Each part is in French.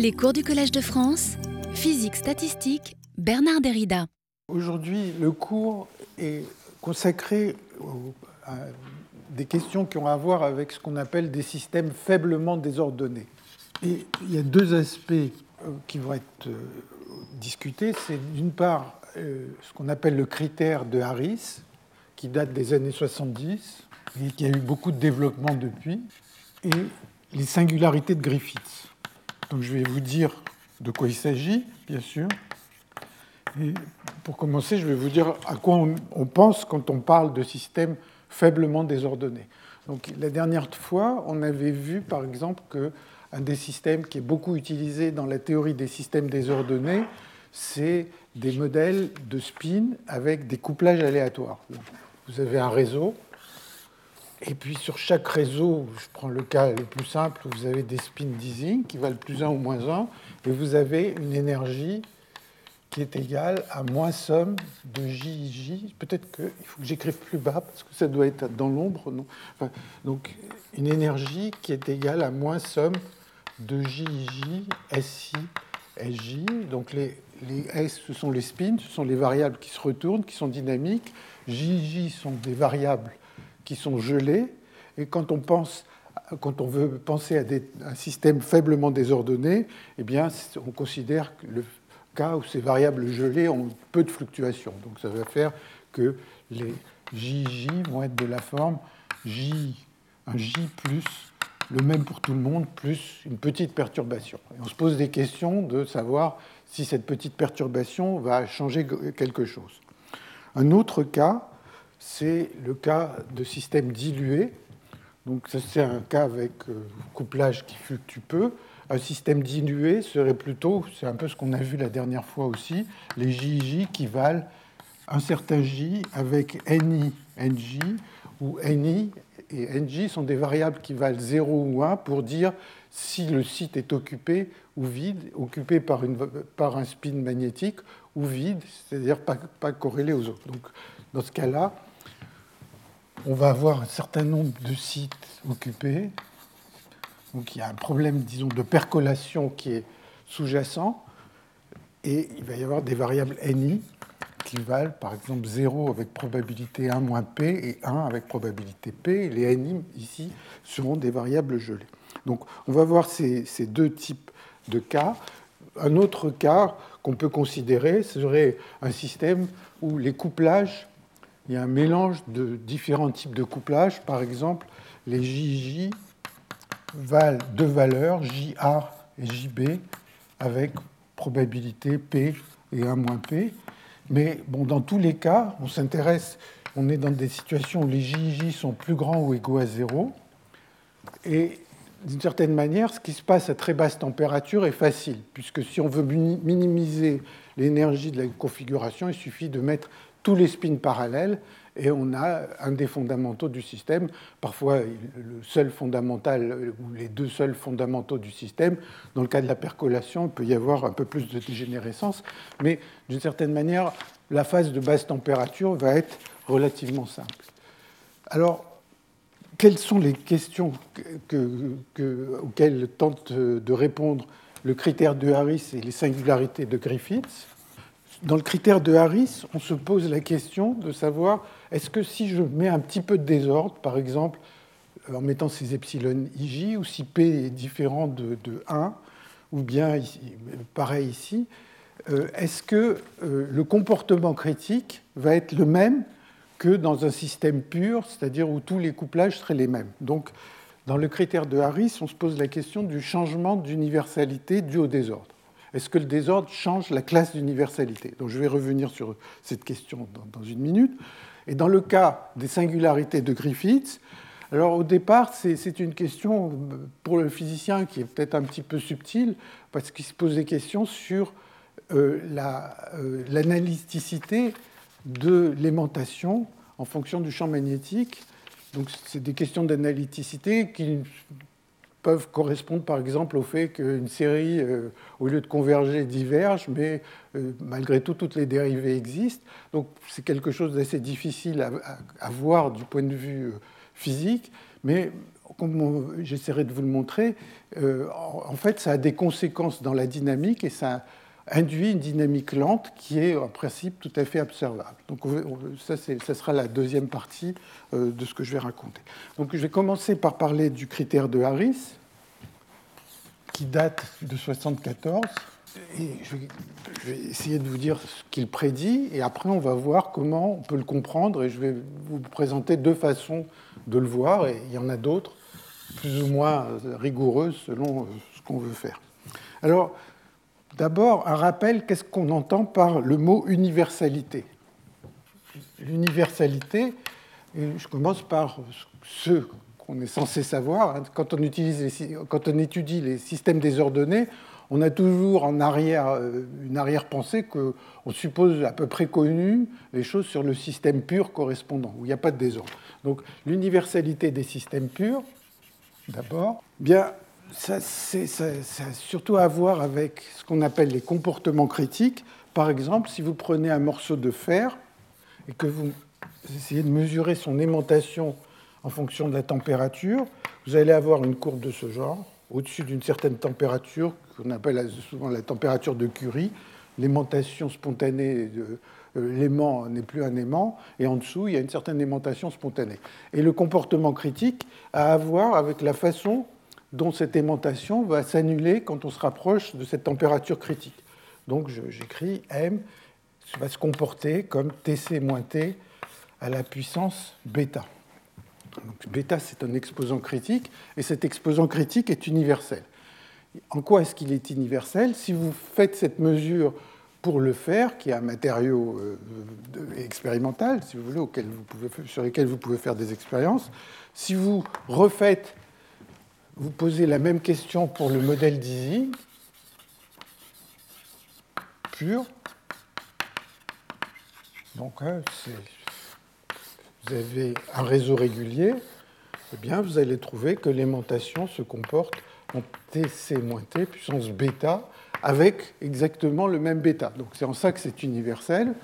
Les cours du Collège de France, physique statistique, Bernard Derrida. Aujourd'hui, le cours est consacré à des questions qui ont à voir avec ce qu'on appelle des systèmes faiblement désordonnés. Et il y a deux aspects euh, qui vont être euh, discutés. C'est d'une part euh, ce qu'on appelle le critère de Harris, qui date des années 70 et qui a eu beaucoup de développement depuis, et les singularités de Griffiths. Donc je vais vous dire de quoi il s'agit, bien sûr. Pour commencer, je vais vous dire à quoi on pense quand on parle de systèmes faiblement désordonnés. Donc la dernière fois, on avait vu par exemple qu'un des systèmes qui est beaucoup utilisé dans la théorie des systèmes désordonnés, c'est des modèles de spin avec des couplages aléatoires. Vous avez un réseau, et puis sur chaque réseau, je prends le cas le plus simple, vous avez des spin d'easing qui valent plus 1 ou moins 1, et vous avez une énergie qui est égale à moins somme de JJ. Peut-être qu'il faut que j'écrive plus bas, parce que ça doit être dans l'ombre. Donc une énergie qui est égale à moins somme de JJ, SI, SJ. Donc les, les S, ce sont les spins, ce sont les variables qui se retournent, qui sont dynamiques. JJ sont des variables sont gelées. Et quand on pense quand on veut penser à un système faiblement désordonné, eh bien, on considère le cas où ces variables gelées ont peu de fluctuations. Donc ça va faire que les JJ vont être de la forme J, un J plus le même pour tout le monde, plus une petite perturbation. Et on se pose des questions de savoir si cette petite perturbation va changer quelque chose. Un autre cas, c'est le cas de systèmes dilués. Donc c'est un cas avec euh, couplage qui fluctue peu. Un système dilué serait plutôt, c'est un peu ce qu'on a vu la dernière fois aussi, les JJ qui valent un certain J avec NI, NJ, où NI et NJ sont des variables qui valent 0 ou 1 pour dire si le site est occupé ou vide, occupé par, un spin magnétique ou vide, c'est-à-dire pas, pas corrélé aux autres. Donc, dans ce cas-là, on va avoir un certain nombre de sites occupés. Donc il y a un problème, disons, de percolation qui est sous-jacent. Et il va y avoir des variables NI qui valent, par exemple, 0 avec probabilité 1 moins P et 1 avec probabilité P. Les NI, ici, seront des variables gelées. Donc on va voir ces deux types de cas. Un autre cas qu'on peut considérer serait un système où les couplages il y a un mélange de différents types de couplage. Par exemple, les JJ valent deux valeurs, JA et JB, avec probabilité P et 1 moins P. Mais bon, dans tous les cas, on s'intéresse, on est dans des situations où les JJ sont plus grands ou égaux à 0. Et d'une certaine manière, ce qui se passe à très basse température est facile, puisque si on veut minimiser l'énergie de la configuration, il suffit de mettre tous les spins parallèles et on a un des fondamentaux du système, parfois le seul fondamental ou les deux seuls fondamentaux du système. Dans le cas de la percolation, il peut y avoir un peu plus de dégénérescence, mais d'une certaine manière, la phase de basse température va être relativement simple. Alors, quelles sont les questions auxquelles tente de répondre le critère de Harris et les singularités de Griffiths? Dans le critère de Harris, on se pose la question de savoir est-ce que si je mets un petit peu de désordre, par exemple en mettant ces epsilon ij, ou si p est différent de, 1, ou bien pareil ici, euh, est-ce que euh, le comportement critique va être le même que dans un système pur, c'est-à-dire où tous les couplages seraient les mêmes? Donc, dans le critère de Harris, on se pose la question du changement d'universalité dû au désordre. Est-ce que le désordre change la classe d'universalité? Donc je vais revenir sur cette question dans, une minute. Et dans le cas des singularités de Griffiths, alors au départ, c'est une question pour le physicien qui est peut-être un petit peu subtile, parce qu'il se pose des questions sur euh, euh, l'analyticité de l'aimantation en fonction du champ magnétique. Donc c'est des questions d'analyticité qui peuvent correspondre par exemple au fait qu'une série, euh, au lieu de converger, diverge, mais euh, malgré tout, toutes les dérivées existent. Donc c'est quelque chose d'assez difficile à, voir du point de vue euh, physique, mais comme j'essaierai de vous le montrer, en fait, ça a des conséquences dans la dynamique et ça induit une dynamique lente qui est en principe tout à fait observable. Donc ça, ça sera la deuxième partie de ce que je vais raconter. Donc je vais commencer par parler du critère de Harris, qui date de 1974. Et je vais, essayer de vous dire ce qu'il prédit, et après on va voir comment on peut le comprendre, et je vais vous présenter deux façons de le voir, et il y en a d'autres, plus ou moins rigoureuses selon ce qu'on veut faire. Alors, d'abord, un rappel, qu'est-ce qu'on entend par le mot universalité? L'universalité, je commence par ce qu'on est censé savoir, hein. quand on, étudie les systèmes désordonnés, on a toujours en arrière euh, une arrière-pensée qu'on suppose à peu près connu les choses sur le système pur correspondant, où il n'y a pas de désordre. Donc l'universalité des systèmes purs, d'abord, bien, ça, a surtout à voir avec ce qu'on appelle les comportements critiques. Par exemple, si vous prenez un morceau de fer et que vous essayez de mesurer son aimantation en fonction de la température, vous allez avoir une courbe de ce genre, au-dessus d'une certaine température qu'on appelle souvent la température de Curie, l'aimantation spontanée de euh, l'aimant n'est plus un aimant, et en dessous, il y a une certaine aimantation spontanée. Et le comportement critique a à voir avec la façon dont cette aimantation va s'annuler quand on se rapproche de cette température critique. Donc j'écris M va se comporter comme Tc moins T à la puissance bêta. Donc, bêta, c'est un exposant critique, et cet exposant critique est universel. En quoi est-ce qu'il est universel? Si vous faites cette mesure pour le faire, qui est un matériau euh, expérimental, si vous voulez, sur lequel vous pouvez faire des expériences, si vous refaites, vous posez la même question pour le modèle d'Ising, pur, donc hein, vous avez un réseau régulier, eh bien, vous allez trouver que l'aimantation se comporte en Tc moins T puissance bêta avec exactement le même bêta. Donc c'est en ça que c'est universel.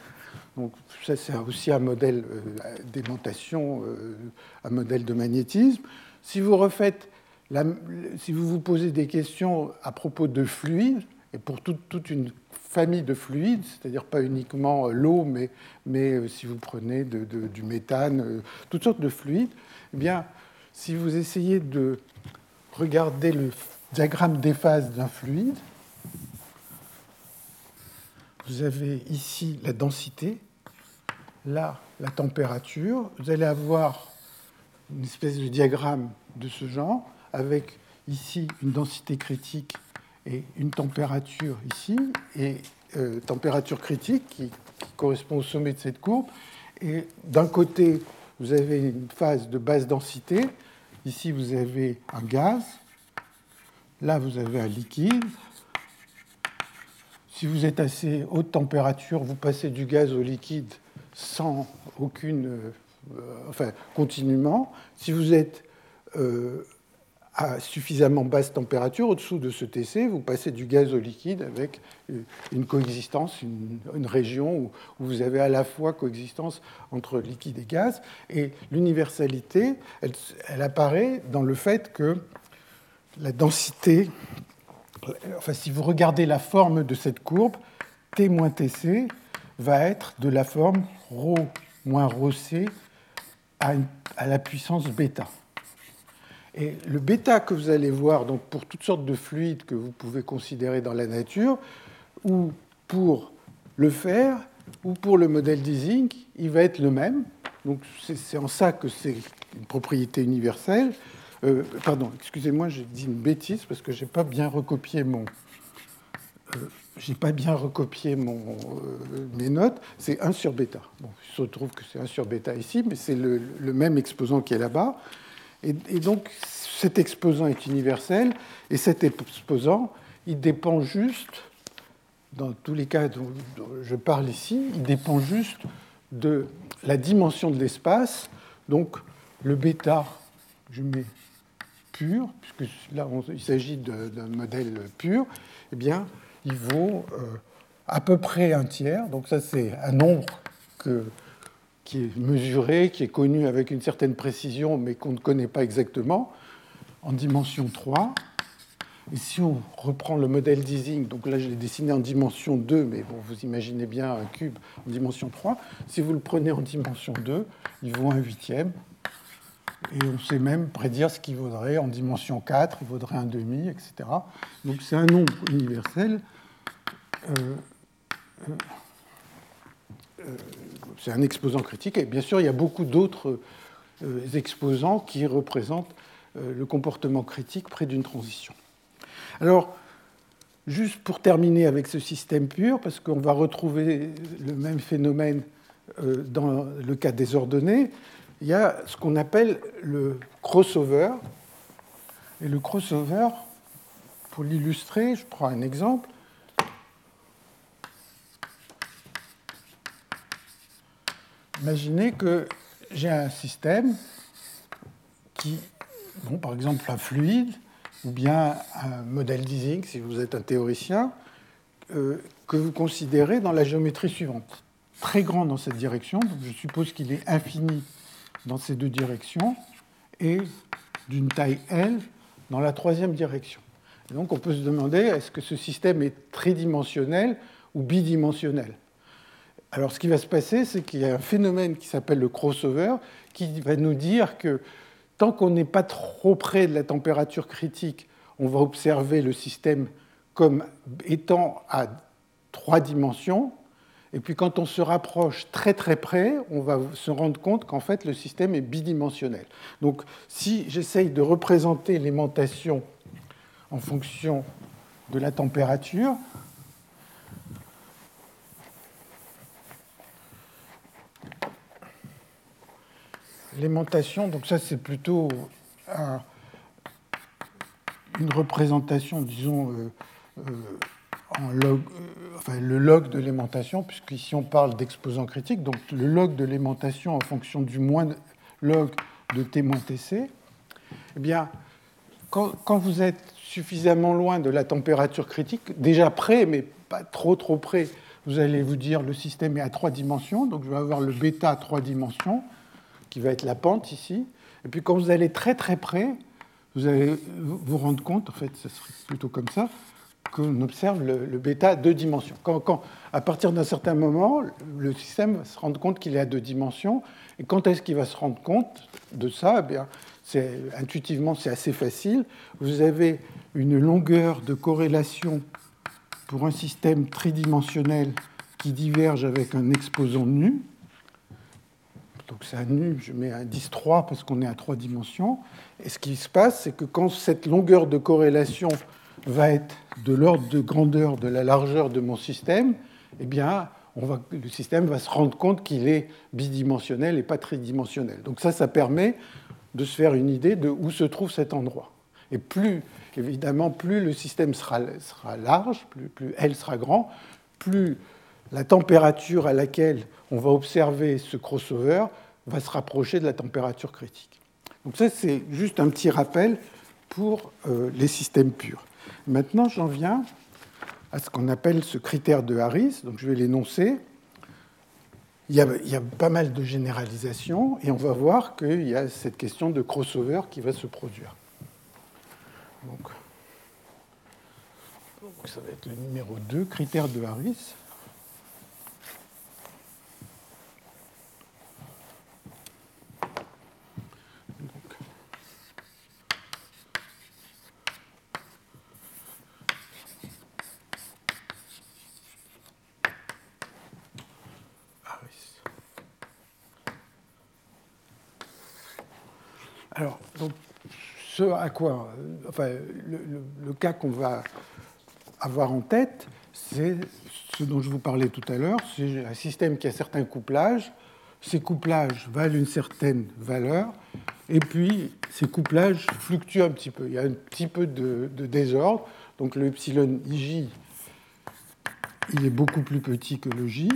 Donc ça c'est aussi un modèle euh, d'aimantation, euh, un modèle de magnétisme. Si vous refaites, si vous vous posez des questions à propos de fluides, et pour toute, une famille de fluides, c'est-à-dire pas uniquement l'eau, mais, euh, si vous prenez du méthane, toutes sortes de fluides, eh bien, si vous essayez de regardez le diagramme des phases d'un fluide. Vous avez ici la densité, là la température. Vous allez avoir une espèce de diagramme de ce genre avec ici une densité critique et une température ici, et euh, température critique qui, correspond au sommet de cette courbe. Et d'un côté, vous avez une phase de basse densité, Ici, vous avez un gaz. Là, vous avez un liquide. Si vous êtes assez haute température, vous passez du gaz au liquide sans aucune. Euh, enfin, continuellement. Si vous êtes euh, à suffisamment basse température, au-dessous de ce TC, vous passez du gaz au liquide avec une coexistence, une, région où, vous avez à la fois coexistence entre liquide et gaz. Et l'universalité, elle, elle, apparaît dans le fait que la densité, enfin si vous regardez la forme de cette courbe, T moins TC va être de la forme ρ moins ρc à, à la puissance bêta. Et le bêta que vous allez voir donc pour toutes sortes de fluides que vous pouvez considérer dans la nature, ou pour le fer, ou pour le modèle d'Ising, il va être le même. Donc c'est en ça que c'est une propriété universelle. Euh, pardon, excusez-moi, j'ai dit une bêtise parce que j'ai pas bien recopié mon. Euh, j'ai pas bien recopié mon, euh, mes notes. C'est 1 sur bêta. Bon, il se trouve que c'est 1 sur bêta ici, mais c'est le, le, même exposant qui est là-bas. Et, donc, cet exposant est universel, et cet exposant, il dépend juste, dans tous les cas dont, je parle ici, il dépend juste de la dimension de l'espace. Donc, le bêta, je mets pur, puisque là, il s'agit d'un modèle pur, eh bien, il vaut euh, à peu près un tiers. Donc, ça, c'est un nombre que qui est mesuré, qui est connu avec une certaine précision, mais qu'on ne connaît pas exactement. en dimension 3. Et si on reprend le modèle d'Ising, donc là je l'ai dessiné en dimension 2, mais bon, vous imaginez bien un cube en dimension 3. Si vous le prenez en dimension 2, il vaut un huitième. Et on sait même prédire ce qu'il vaudrait en dimension 4, il vaudrait un demi, etc. Donc c'est un nombre universel. Euh, euh, c'est un exposant critique. Et bien sûr, il y a beaucoup d'autres exposants qui représentent le comportement critique près d'une transition. Alors, juste pour terminer avec ce système pur, parce qu'on va retrouver le même phénomène dans le cas des ordonnées, il y a ce qu'on appelle le crossover. Et le crossover, pour l'illustrer, je prends un exemple. Imaginez que j'ai un système qui, bon, par exemple un fluide, ou bien un modèle d'Ising, si vous êtes un théoricien, euh, que vous considérez dans la géométrie suivante. Très grand dans cette direction, donc je suppose qu'il est infini dans ces deux directions, et d'une taille L dans la troisième direction. donc on peut se demander, est-ce que ce système est tridimensionnel ou bidimensionnel? Alors ce qui va se passer, c'est qu'il y a un phénomène qui s'appelle le crossover, qui va nous dire que tant qu'on n'est pas trop près de la température critique, on va observer le système comme étant à trois dimensions. Et puis quand on se rapproche très très près, on va se rendre compte qu'en fait le système est bidimensionnel. Donc si j'essaye de représenter l'aimantation en fonction de la température, l'aimantation, donc ça c'est plutôt une représentation, disons, euh, euh, en log, euh, enfin, le log de l'aimantation, puisqu'ici on parle d'exposant critique, donc le log de l'aimantation en fonction du moins log de T moins TC, eh bien, quand, quand, vous êtes suffisamment loin de la température critique, déjà près, mais pas trop trop près, vous allez vous dire le système est à trois dimensions, donc je vais avoir le bêta à trois dimensions, qui va être la pente ici. Et puis quand vous allez très très près, vous allez vous rendre compte, en fait, ce serait plutôt comme ça, qu'on observe le, bêta à deux dimensions. Quand à partir d'un certain moment, le système va se rendre compte qu'il est à deux dimensions. Et quand est-ce qu'il va se rendre compte de ça? Eh bien, Intuitivement, c'est assez facile. Vous avez une longueur de corrélation pour un système tridimensionnel qui diverge avec un exposant nu. Donc c'est un nu, je mets un 10-3 parce qu'on est à trois dimensions. Et ce qui se passe, c'est que quand cette longueur de corrélation va être de l'ordre de grandeur de la largeur de mon système, eh bien, le système va se rendre compte qu'il est bidimensionnel et pas tridimensionnel. Donc ça, ça permet de se faire une idée de où se trouve cet endroit. Et plus, évidemment, plus le système sera, sera large, plus, plus L sera grand, plus la température à laquelle on va observer ce crossover va se rapprocher de la température critique. Donc ça, c'est juste un petit rappel pour euh, les systèmes purs. Maintenant, j'en viens à ce qu'on appelle ce critère de Harris. Donc je vais l'énoncer. Il, y a pas mal de généralisations et on va voir qu'il y a cette question de crossover qui va se produire. Donc ça va être le numéro 2, critère de Harris. Alors, donc, ce à quoi, enfin, le, cas qu'on va avoir en tête, c'est ce dont je vous parlais tout à l'heure, c'est un système qui a certains couplages. Ces couplages valent une certaine valeur, et puis ces couplages fluctuent un petit peu. Il y a un petit peu de, désordre. Donc le epsilon ij, il est beaucoup plus petit que le j,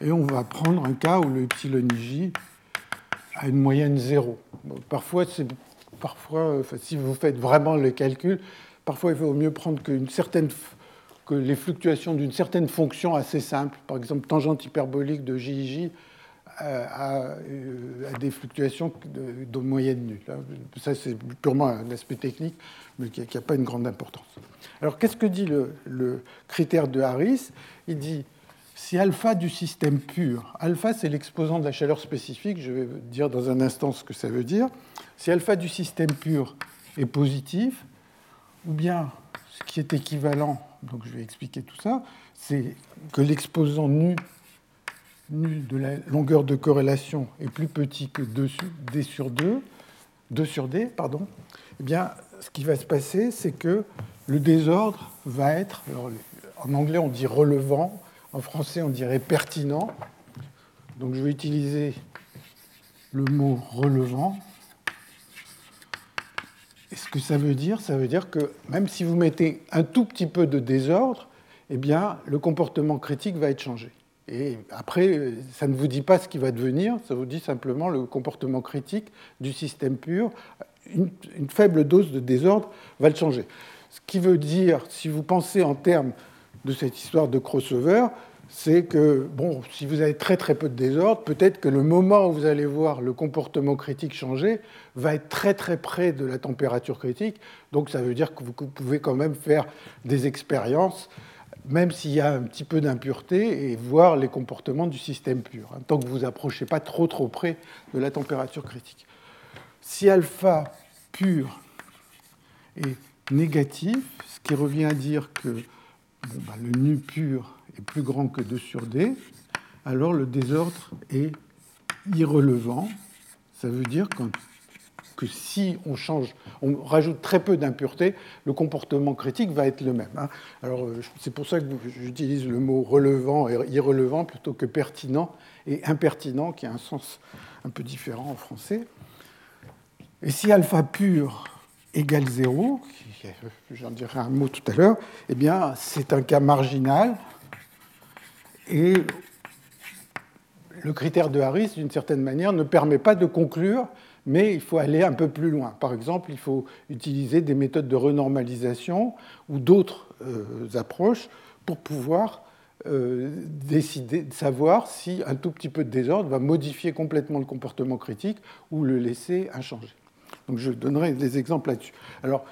et on va prendre un cas où le epsilon ij à une moyenne zéro. parfois, parfois si vous faites vraiment le calcul, parfois il vaut mieux prendre que les fluctuations d'une certaine fonction assez simple, par exemple tangente hyperbolique de JJ à, des fluctuations de, moyenne nulle. Ça, c'est purement un aspect technique, mais qui n'a pas une grande importance. Alors, qu'est-ce que dit le, le critère de Harris? Il dit si alpha du système pur, alpha c'est l'exposant de la chaleur spécifique, je vais dire dans un instant ce que ça veut dire, si alpha du système pur est positif, ou bien ce qui est équivalent, donc je vais expliquer tout ça, c'est que l'exposant nu, de la longueur de corrélation est plus petit que 2 d sur 2, 2 sur d, pardon, eh bien, ce qui va se passer, c'est que le désordre va être, en anglais on dit relevant, en français, on dirait pertinent. Donc je vais utiliser le mot relevant. Et ce que ça veut dire, ça veut dire que même si vous mettez un tout petit peu de désordre, eh bien, le comportement critique va être changé. Et après, ça ne vous dit pas ce qui va devenir, ça vous dit simplement le comportement critique du système pur. Une, une faible dose de désordre va le changer. Ce qui veut dire, si vous pensez en termes de cette histoire de crossover, c'est que, bon, si vous avez très très peu de désordre, peut-être que le moment où vous allez voir le comportement critique changer va être très très près de la température critique. Donc ça veut dire que vous pouvez quand même faire des expériences, même s'il y a un petit peu d'impureté, et voir les comportements du système pur, hein, tant que vous approchez pas trop trop près de la température critique. Si alpha pur est négatif, ce qui revient à dire que bah, le nu pur est plus grand que 2 sur d, alors le désordre est irrelevant. Ça veut dire que si on change, on rajoute très peu d'impuretés, le comportement critique va être le même. Hein. Alors euh, c'est pour ça que j'utilise le mot relevant et irrelevant plutôt que pertinent et impertinent, qui a un sens un peu différent en français. Et si alpha pur égale 0, j'en dirai un mot tout à l'heure, eh bien, c'est un cas marginal. Et le critère de Harris, d'une certaine manière, ne permet pas de conclure, mais il faut aller un peu plus loin. Par exemple, il faut utiliser des méthodes de renormalisation ou d'autres euh, approches pour pouvoir euh, décider de savoir si un tout petit peu de désordre va modifier complètement le comportement critique ou le laisser inchangé. Donc je donnerai des exemples là-dessus. Alors,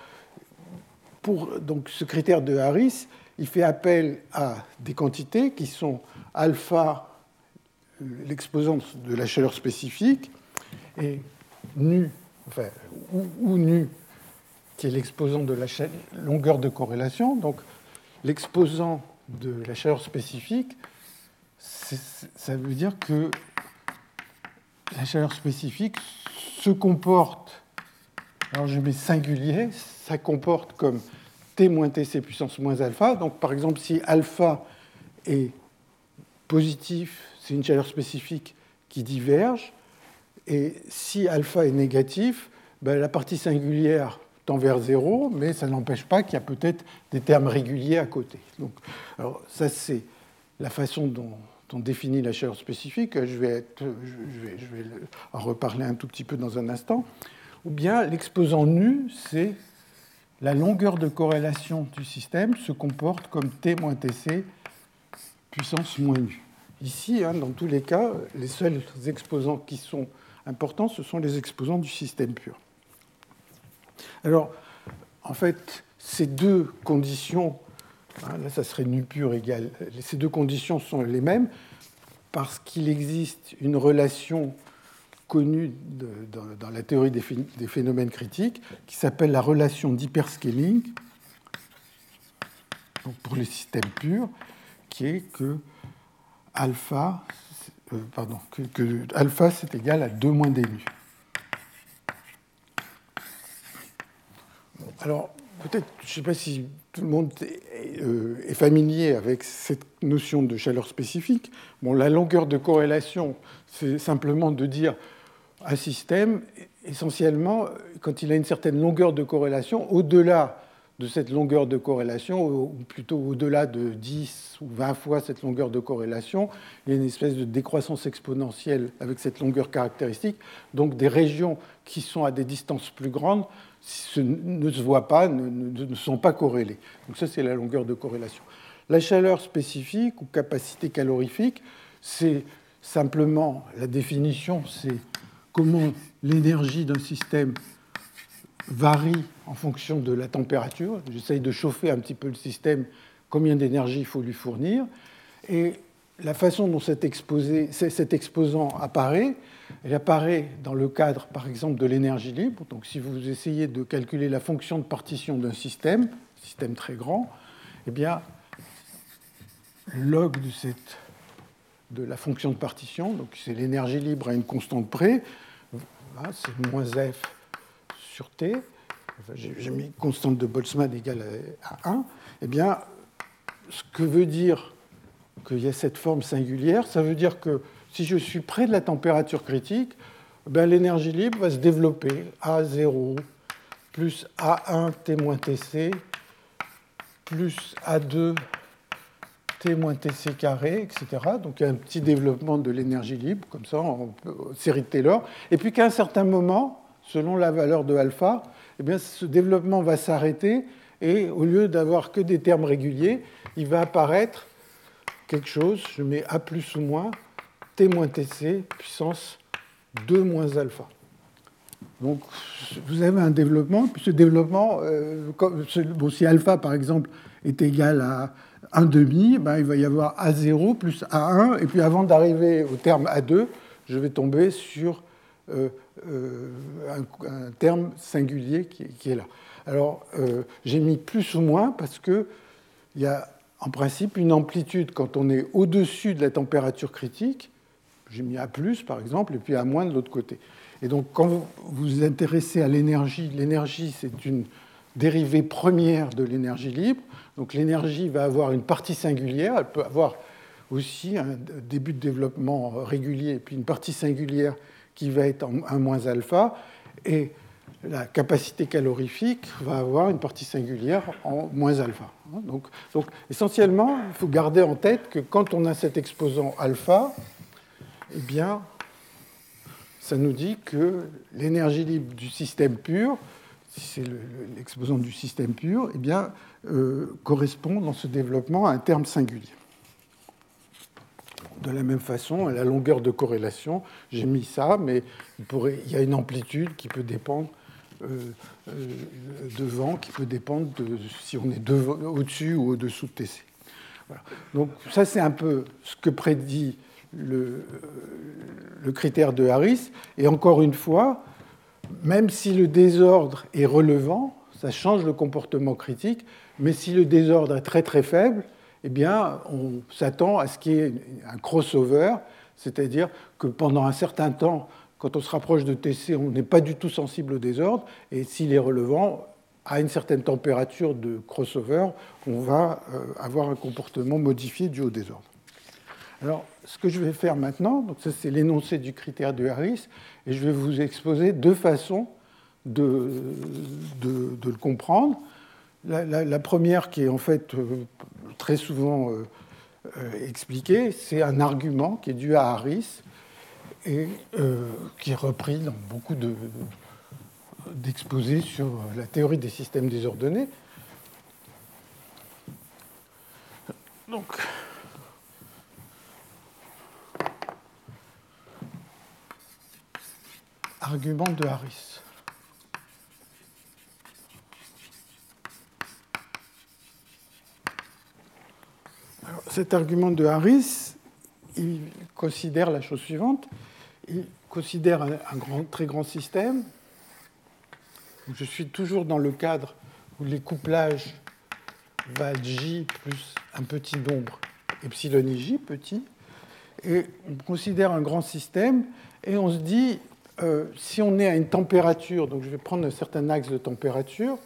pour donc, ce critère de Harris, il fait appel à des quantités qui sont alpha, l'exposante de la chaleur spécifique, et nu, enfin, ou, nu, qui est l'exposant de la longueur de corrélation. Donc, l'exposant de la chaleur spécifique, ça veut dire que la chaleur spécifique se comporte alors je mets singulier, ça comporte comme t moins tc puissance moins alpha. Donc par exemple, si alpha est positif, c'est une chaleur spécifique qui diverge. Et si alpha est négatif, ben, la partie singulière tend vers zéro, mais ça n'empêche pas qu'il y a peut-être des termes réguliers à côté. Donc, alors ça, c'est la façon dont on définit la chaleur spécifique. Je vais, en reparler un tout petit peu dans un instant ou bien l'exposant nu, c'est la longueur de corrélation du système se comporte comme T moins Tc puissance moins nu. Ici, hein, dans tous les cas, les seuls exposants qui sont importants, ce sont les exposants du système pur. Alors, en fait, ces deux conditions, hein, là ça serait nu pur égal, ces deux conditions sont les mêmes parce qu'il existe une relation connue dans, la théorie des, phénomènes critiques, qui s'appelle la relation d'hyperscaling pour les systèmes purs, qui est que alpha, euh, pardon, que, alpha c'est égal à 2 moins d. Alors, peut-être, je ne sais pas si tout le monde euh, est familier avec cette notion de chaleur spécifique. Bon, la longueur de corrélation, c'est simplement de dire un système, essentiellement, quand il a une certaine longueur de corrélation, au-delà de cette longueur de corrélation, ou plutôt au-delà de 10 ou 20 fois cette longueur de corrélation, il y a une espèce de décroissance exponentielle avec cette longueur caractéristique. Donc des régions qui sont à des distances plus grandes ne se voient pas, ne, sont pas corrélées. Donc ça, c'est la longueur de corrélation. La chaleur spécifique ou capacité calorifique, c'est simplement la définition, c'est comment l'énergie d'un système varie en fonction de la température. J'essaye de chauffer un petit peu le système, combien d'énergie il faut lui fournir. Et la façon dont cet, exposant apparaît, elle apparaît dans le cadre, par exemple, de l'énergie libre. Donc, si vous essayez de calculer la fonction de partition d'un système, système très grand, eh bien, log de, cette, de la fonction de partition, donc c'est l'énergie libre à une constante près, c'est moins f sur t, j'ai mis constante de Boltzmann égale à 1, eh bien, ce que veut dire qu'il y a cette forme singulière, ça veut dire que si je suis près de la température critique, ben, l'énergie libre va se développer à 0 plus A1 T moins TC plus A2 T moins TC carré, etc. Donc un petit développement de l'énergie libre, comme ça, en série de Taylor. Et puis qu'à un certain moment, selon la valeur de alpha, eh bien, ce développement va s'arrêter et au lieu d'avoir que des termes réguliers, il va apparaître quelque chose, je mets A plus ou moins, T moins TC, puissance 2 moins alpha. Donc vous avez un développement, puis ce développement, euh, si alpha par exemple est égal à 1 demi, ben, il va y avoir A0 plus A1, et puis avant d'arriver au terme A2, je vais tomber sur euh, euh, un, terme singulier qui, est là. Alors j'ai mis plus ou moins parce qu'il y a en principe une amplitude quand on est au-dessus de la température critique, j'ai mis A par exemple, et puis A de l'autre côté. Et donc quand vous vous intéressez à l'énergie, l'énergie c'est une dérivée première de l'énergie libre. Donc l'énergie va avoir une partie singulière, elle peut avoir aussi un début de développement régulier, et puis une partie singulière qui va être en 1 moins alpha. Et la capacité calorifique va avoir une partie singulière en moins alpha. Donc, donc, essentiellement, il faut garder en tête que quand on a cet exposant alpha, eh bien, ça nous dit que l'énergie libre du système pur, si c'est l'exposant du système pur, eh bien, euh, correspond dans ce développement à un terme singulier. De la même façon, la longueur de corrélation, j'ai mis ça, mais il, y a une amplitude qui peut dépendre euh, euh, de vent qui peut dépendre de si on est au-dessus ou au-dessous de TC. Donc ça, c'est un peu ce que prédit le, le, critère de Harris. Et encore une fois, même si le désordre est relevant, ça change le comportement critique, mais si le désordre est très très faible, eh bien, on s'attend à ce qu'il y ait un crossover, c'est-à-dire que pendant un certain temps, quand on se rapproche de TC, on n'est pas du tout sensible au désordre, et s'il est relevant, à une certaine température de crossover, on va euh, avoir un comportement modifié dû au désordre. Alors, ce que je vais faire maintenant, donc ça c'est l'énoncé du critère de Harris, et je vais vous exposer deux façons de, le comprendre. La, première, qui est en fait euh, très souvent euh, expliquée, c'est un argument qui est dû à Harris, et euh, qui est repris dans beaucoup d'exposés sur la théorie des systèmes désordonnés. Donc, argument de Harris. cet argument de Harris, il considère la chose suivante il considère un, grand, très grand système. Je suis toujours dans le cadre où les couplages valent J plus un petit nombre epsilon ij, petit. Et on considère un grand système et on se dit, euh, si on est à une température, donc je vais prendre un certain axe de température,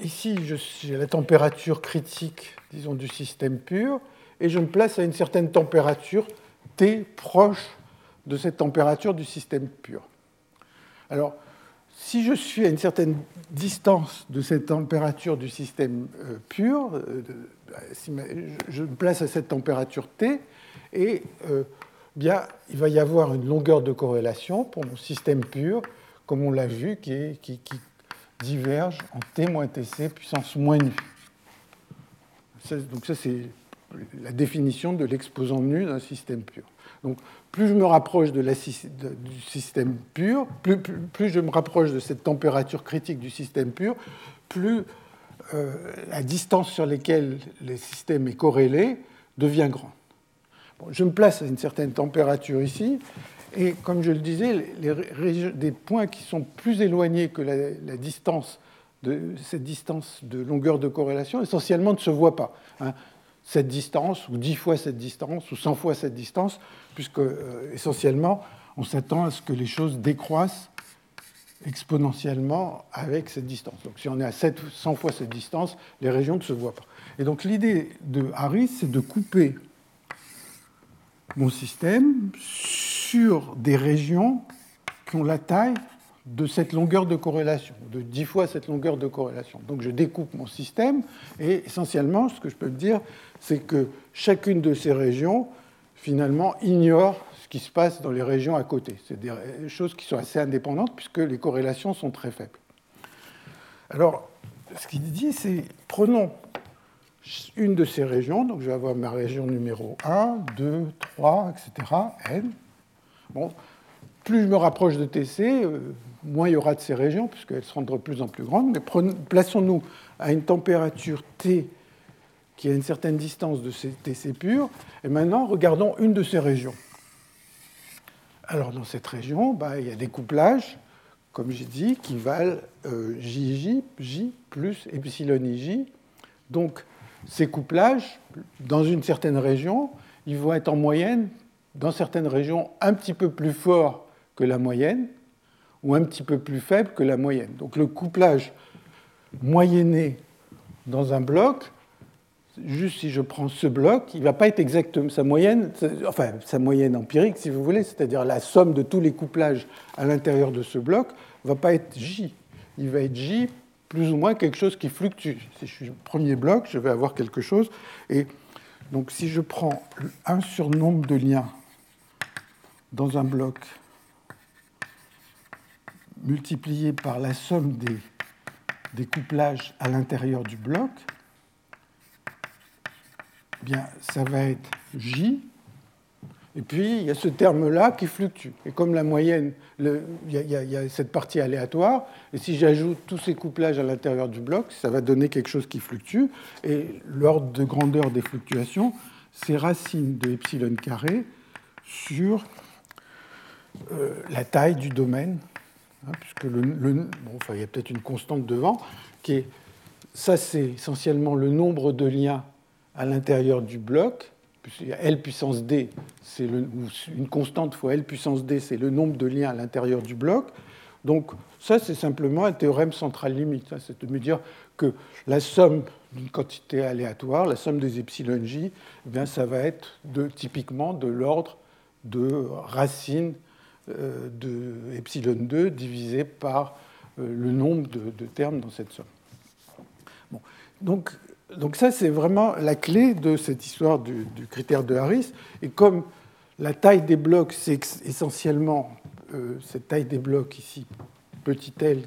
ici j'ai la température critique, disons, du système pur, et je me place à une certaine température T proche de cette température du système pur. Alors, si je suis à une certaine distance de cette température du système euh, pur, euh, je me place à cette température T, et il va y avoir une longueur de corrélation pour mon système pur, comme on l'a vu, qui, diverge en T moins Tc puissance moins nu. Donc ça, c'est la définition de l'exposant nu d'un système pur. Donc, plus je me rapproche de la, du système pur, plus, plus, je me rapproche de cette température critique du système pur, plus euh, la distance sur laquelle le système est corrélé devient grande. Je me place à une certaine température ici, et comme je le disais, les, des points qui sont plus éloignés que la, distance de cette distance de longueur de corrélation, essentiellement ne se voient pas. Hein. Cette distance, ou 10 fois cette distance, ou 100 fois cette distance, puisque euh, essentiellement, on s'attend à ce que les choses décroissent exponentiellement avec cette distance. Donc si on est à 100 fois cette distance, les régions ne se voient pas. Et donc l'idée de Harris, c'est de couper mon système sur des régions qui ont la taille de cette longueur de corrélation, de 10 fois cette longueur de corrélation. Donc je découpe mon système et essentiellement, ce que je peux dire, c'est que chacune de ces régions, finalement, ignore ce qui se passe dans les régions à côté. C'est des choses qui sont assez indépendantes puisque les corrélations sont très faibles. Alors, ce qu'il dit, c'est prenons une de ces régions, donc je vais avoir ma région numéro 1, 2, 3, etc., n. Bon, plus je me rapproche de TC, euh, moins il y aura de ces régions, puisqu'elles seront de plus en plus grandes. Mais plaçons-nous à une température T qui a une certaine distance de TC pur, et maintenant regardons une de ces régions. Alors dans cette région, bah, il y a des couplages, comme j'ai dit, qui valent euh, JJ, J plus epsilon IJ. Donc ces couplages, dans une certaine région, ils vont être en moyenne, dans certaines régions, un petit peu plus forts que la moyenne, ou un petit peu plus faibles que la moyenne. Donc le couplage moyenné dans un bloc juste si je prends ce bloc, il ne va pas être exactement sa moyenne, enfin sa moyenne empirique si vous voulez, c'est-à-dire la somme de tous les couplages à l'intérieur de ce bloc, ne va pas être J. Il va être J plus ou moins quelque chose qui fluctue. Si je suis premier bloc, je vais avoir quelque chose. Et donc si je prends un surnombre de liens dans un bloc multiplié par la somme des, des couplages à l'intérieur du bloc, bien, ça va être J. Et puis, il y a ce terme-là qui fluctue. Et comme la moyenne, il, y a, cette partie aléatoire, et si j'ajoute tous ces couplages à l'intérieur du bloc, ça va donner quelque chose qui fluctue. Et l'ordre de grandeur des fluctuations, c'est racine de epsilon carré sur euh, la taille du domaine, hein, puisque enfin, il y a peut-être une constante devant, qui est, ça c'est essentiellement le nombre de liens à l'intérieur du bloc, L puissance D, c'est une constante fois L puissance D, c'est le nombre de liens à l'intérieur du bloc. Donc ça, c'est simplement un théorème central limite. C'est de me dire que la somme d'une quantité aléatoire, la somme des epsilon j, eh bien, ça va être typiquement de l'ordre de racine euh, de epsilon 2 divisé par euh, le nombre de, de, termes dans cette somme. Bon. Donc donc ça, c'est vraiment la clé de cette histoire du, critère de Harris. Et comme la taille des blocs, c'est essentiellement euh, cette taille des blocs ici, petit l,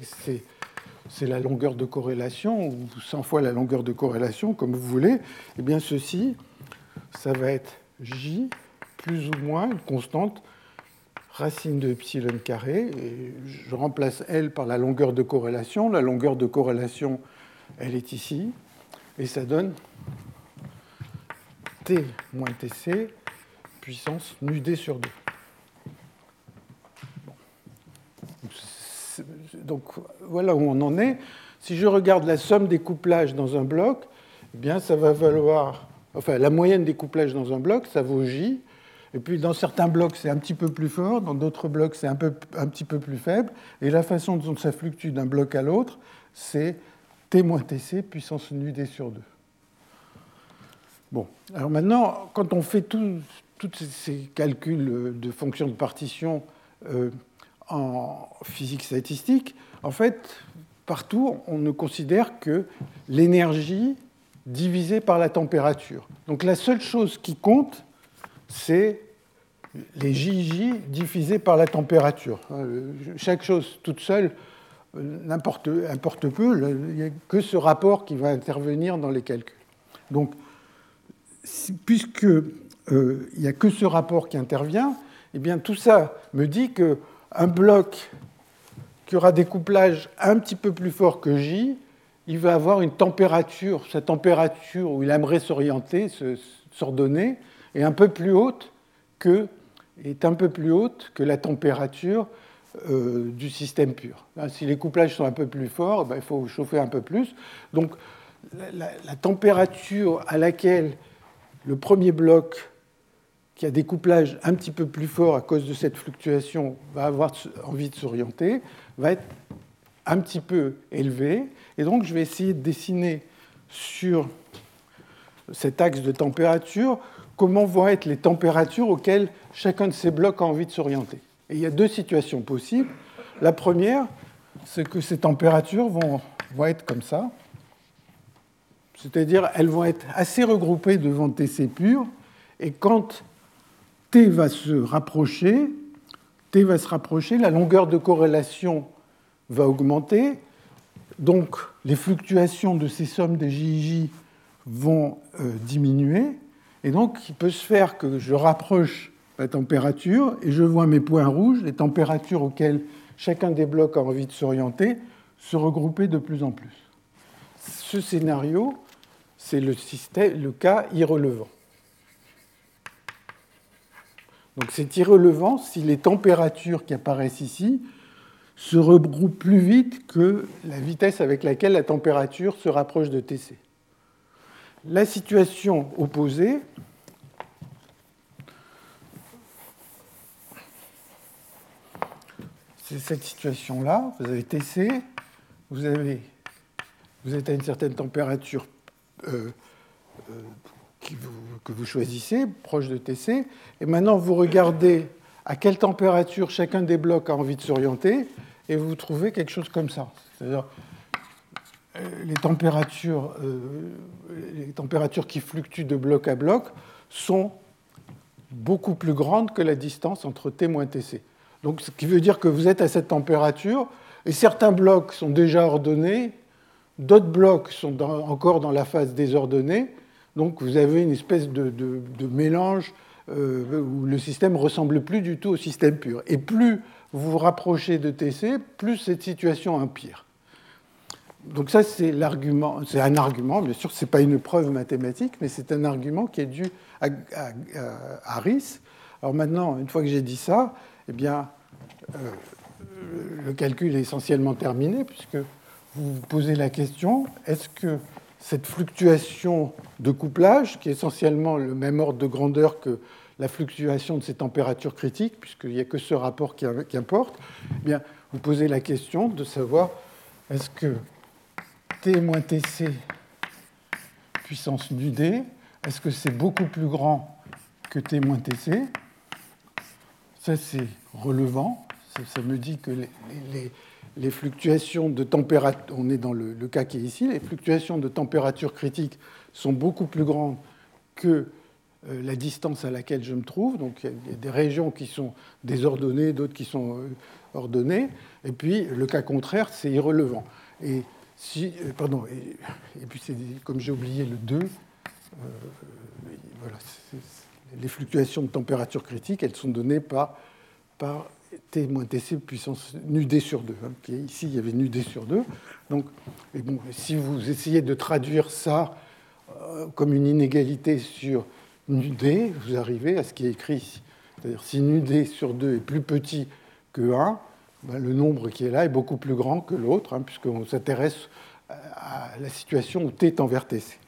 c'est la longueur de corrélation, ou 100 fois la longueur de corrélation, comme vous voulez, et eh bien ceci, ça va être j plus ou moins une constante racine de epsilon carré, et je remplace L par la longueur de corrélation. La longueur de corrélation, elle est ici, et ça donne T moins Tc puissance nu d sur 2. Donc voilà où on en est. Si je regarde la somme des couplages dans un bloc, eh bien ça va valoir, enfin la moyenne des couplages dans un bloc, ça vaut J. Et puis dans certains blocs, c'est un petit peu plus fort, dans d'autres blocs, c'est un, peu, un petit peu plus faible. Et la façon dont ça fluctue d'un bloc à l'autre, c'est T moins Tc puissance nu d sur 2. Bon, alors maintenant, quand on fait tous ces calculs de fonctions de partition euh, en physique statistique, en fait, partout, on ne considère que l'énergie divisée par la température. Donc la seule chose qui compte, c'est les JJ divisés par la température. Chaque chose toute seule n'importe peu, il n'y a que ce rapport qui va intervenir dans les calculs. Donc, puisque il n'y a que ce rapport qui intervient, eh bien tout ça me dit qu'un bloc qui aura des couplages un petit peu plus forts que J, il va avoir une température, sa température où il aimerait s'orienter, s'ordonner, est un peu plus haute que, est un peu plus haute que la température euh, du système pur. si les couplages sont un peu plus forts, ben, il faut chauffer un peu plus. Donc la, température à laquelle le premier bloc qui a des couplages un petit peu plus forts à cause de cette fluctuation va avoir envie de s'orienter, va être un petit peu élevé. Et donc, je vais essayer de dessiner sur cet axe de température comment vont être les températures auxquelles chacun de ces blocs a envie de s'orienter. Et il y a deux situations possibles. La première, c'est que ces températures vont, être comme ça. C'est-à-dire, elles vont être assez regroupées devant TC pur. Et quand T va se rapprocher, T va se rapprocher, la longueur de corrélation va augmenter. Donc, les fluctuations de ces sommes des JJ vont euh, diminuer. Et donc, il peut se faire que je rapproche la température et je vois mes points rouges, les températures auxquelles chacun des blocs a envie de s'orienter, se regrouper de plus en plus. Ce scénario, c'est le, le cas irrelevant. Donc c'est irrelevant si les températures qui apparaissent ici se regroupent plus vite que la vitesse avec laquelle la température se rapproche de Tc. La situation opposée, c'est cette situation-là. Vous avez Tc, vous, êtes à une certaine température euh, euh, que vous choisissez, proche de Tc, et maintenant vous regardez à quelle température chacun des blocs a envie de s'orienter, et vous trouvez quelque chose comme ça. C'est-à-dire euh, les températures, les températures qui fluctuent de bloc à bloc sont beaucoup plus grandes que la distance entre T moins Tc. Donc, ce qui veut dire que vous êtes à cette température, et certains blocs sont déjà ordonnés, d'autres blocs sont encore dans la phase désordonnée, donc vous avez une espèce de, mélange euh, où le système ressemble plus du tout au système pur. Et plus vous vous rapprochez de TC, plus cette situation empire. Donc ça, c'est un argument, bien sûr, ce n'est pas une preuve mathématique, mais c'est un argument qui est dû à, Harris. Alors maintenant, une fois que j'ai dit ça, eh bien, euh, le calcul est essentiellement terminé, puisque vous vous posez la question, est-ce que cette fluctuation de couplage, qui est essentiellement le même ordre de grandeur que la fluctuation de ces températures critiques, puisqu'il n'y a que ce rapport qui, importe, eh bien, vous posez la question de savoir est-ce que T moins Tc puissance nu d, est-ce que c'est beaucoup plus grand que T moins Tc Ça, c'est relevant. Ça, me dit que les fluctuations de température, on est dans le, cas qui est ici, les fluctuations de température critique sont beaucoup plus grandes que euh, la distance à laquelle je me trouve. Donc il y a des régions qui sont désordonnées, d'autres qui sont euh, ordonnées. Et puis le cas contraire, c'est irrelevant. Et si, euh, pardon, et, puis comme j'ai oublié le 2, voilà, les fluctuations de température critique, elles sont données par, T moins Tc puissance nu d sur 2. Hein, ici, il y avait nu d sur 2. Donc, si vous essayez de traduire ça euh, comme une inégalité sur nu d, vous arrivez à ce qui est écrit ici. C'est-à-dire si nu d sur 2 est plus petit que 1, ben, le nombre qui est là est beaucoup plus grand que l'autre, hein, puisqu'on s'intéresse à la situation où t est envers Tc.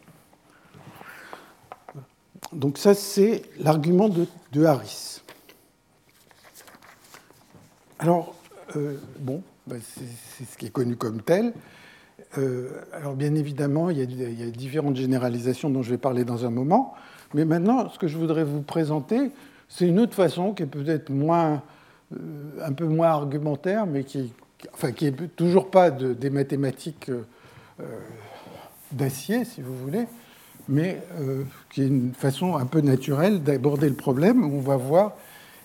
Donc ça, c'est l'argument de, Harris. Alors, euh, bon, bah, c'est ce qui est connu comme tel. Euh, alors, bien évidemment, il y, a, différentes généralisations dont je vais parler dans un moment. Mais maintenant, ce que je voudrais vous présenter, c'est une autre façon qui est peut-être moins, euh, un peu moins argumentaire, mais qui, enfin, qui est toujours pas des mathématiques d'acier, si vous voulez, mais qui est une façon un peu naturelle d'aborder le problème on va voir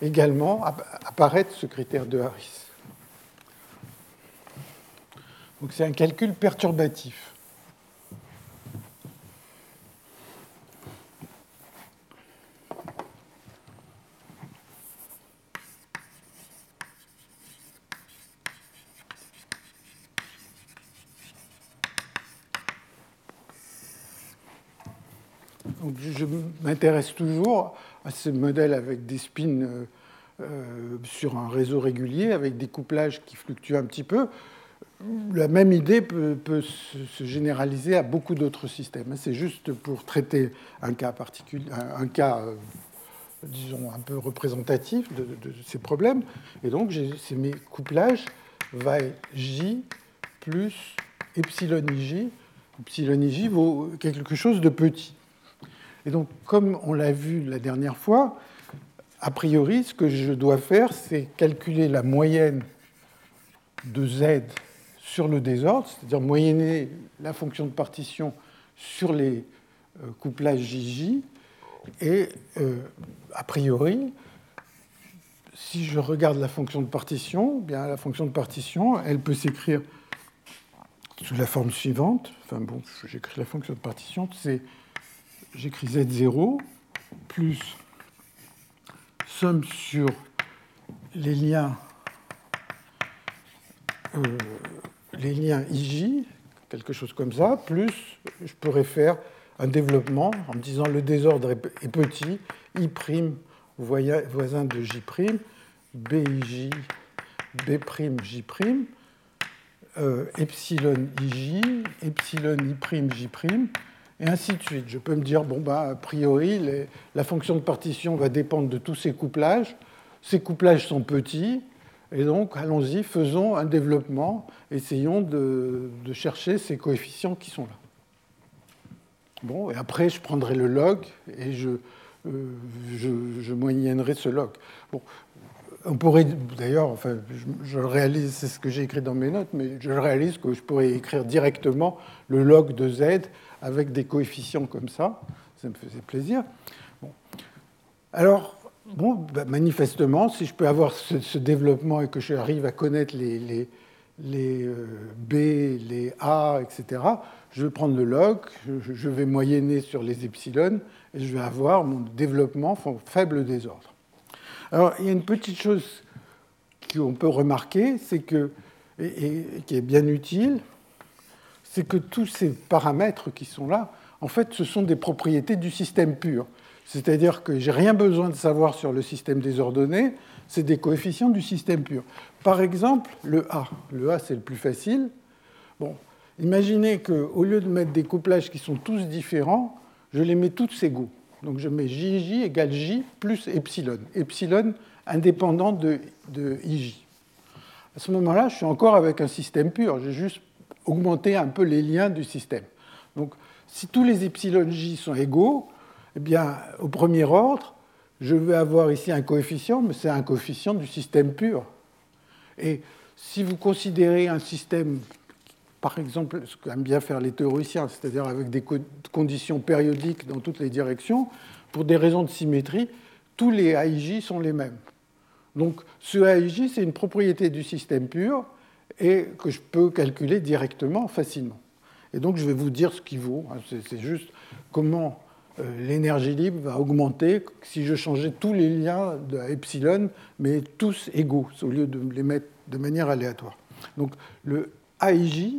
également apparaître ce critère de Harris. Donc c'est un calcul perturbatif. Je m'intéresse toujours à ce modèle avec des spins euh, euh, sur un réseau régulier, avec des couplages qui fluctuent un petit peu. La même idée peut, se généraliser à beaucoup d'autres systèmes. C'est juste pour traiter un cas particulier, un cas, euh, disons, un peu représentatif de, ces problèmes. Et donc, c'est mes couplages va J plus epsilon ij. Epsilon ij vaut quelque chose de petit. Et donc, comme on l'a vu la dernière fois, a priori, ce que je dois faire, c'est calculer la moyenne de z sur le désordre, c'est-à-dire moyenner la fonction de partition sur les euh, couplages JJ. Et euh, a priori, si je regarde la fonction de partition, eh bien la fonction de partition, elle peut s'écrire sous la forme suivante. Enfin bon, j'écris la fonction de partition, c'est j'écris Z0 plus somme sur les liens, euh, les liens IJ, quelque chose comme ça, plus je pourrais faire un développement en me disant le désordre est petit, I' voisin de J', BIJ, B'J', euh, epsilon IJ, epsilon I'J', et ainsi de suite. Je peux me dire, bon, bah, a priori, la fonction de partition va dépendre de tous ces couplages. Ces couplages sont petits, et donc allons-y, faisons un développement, essayons de, chercher ces coefficients qui sont là. Bon, et après, je prendrai le log et je, euh, moyennerai ce log. Bon, on pourrait, d'ailleurs, enfin, je, réalise, c'est ce que j'ai écrit dans mes notes, mais je réalise que je pourrais écrire directement le log de z avec des coefficients comme ça. Ça me faisait plaisir. Alors, bon, bah, manifestement, si je peux avoir ce, développement et que j'arrive à connaître les, les, les euh, B, les A, etc., je vais prendre le log, je, vais moyenner sur les epsilon et je vais avoir mon développement faible désordre. Alors, il y a une petite chose qu'on peut remarquer, c'est que, et, qui est bien utile, c'est que tous ces paramètres qui sont là, en fait, ce sont des propriétés du système pur. C'est-à-dire que j'ai rien besoin de savoir sur le système désordonné, c'est des coefficients du système pur. Par exemple, le A. Le A, c'est le plus facile. Bon, imaginez qu'au lieu de mettre des couplages qui sont tous différents, je les mets tous égaux. Donc je mets JJ égale J plus epsilon. Epsilon indépendant de, de IJ. À ce moment-là, je suis encore avec un système pur. J'ai juste augmenté un peu les liens du système. Donc si tous les epsilon sont égaux, eh bien, au premier ordre, je vais avoir ici un coefficient, mais c'est un coefficient du système pur. Et si vous considérez un système par exemple, ce qu'aiment bien faire les théoriciens, c'est-à-dire avec des conditions périodiques dans toutes les directions, pour des raisons de symétrie, tous les AIJ sont les mêmes. Donc ce AIJ, c'est une propriété du système pur et que je peux calculer directement, facilement. Et donc je vais vous dire ce qu'il vaut. Hein. C'est juste comment euh, l'énergie libre va augmenter si je changeais tous les liens de epsilon, mais tous égaux, au lieu de les mettre de manière aléatoire. Donc le AIJ,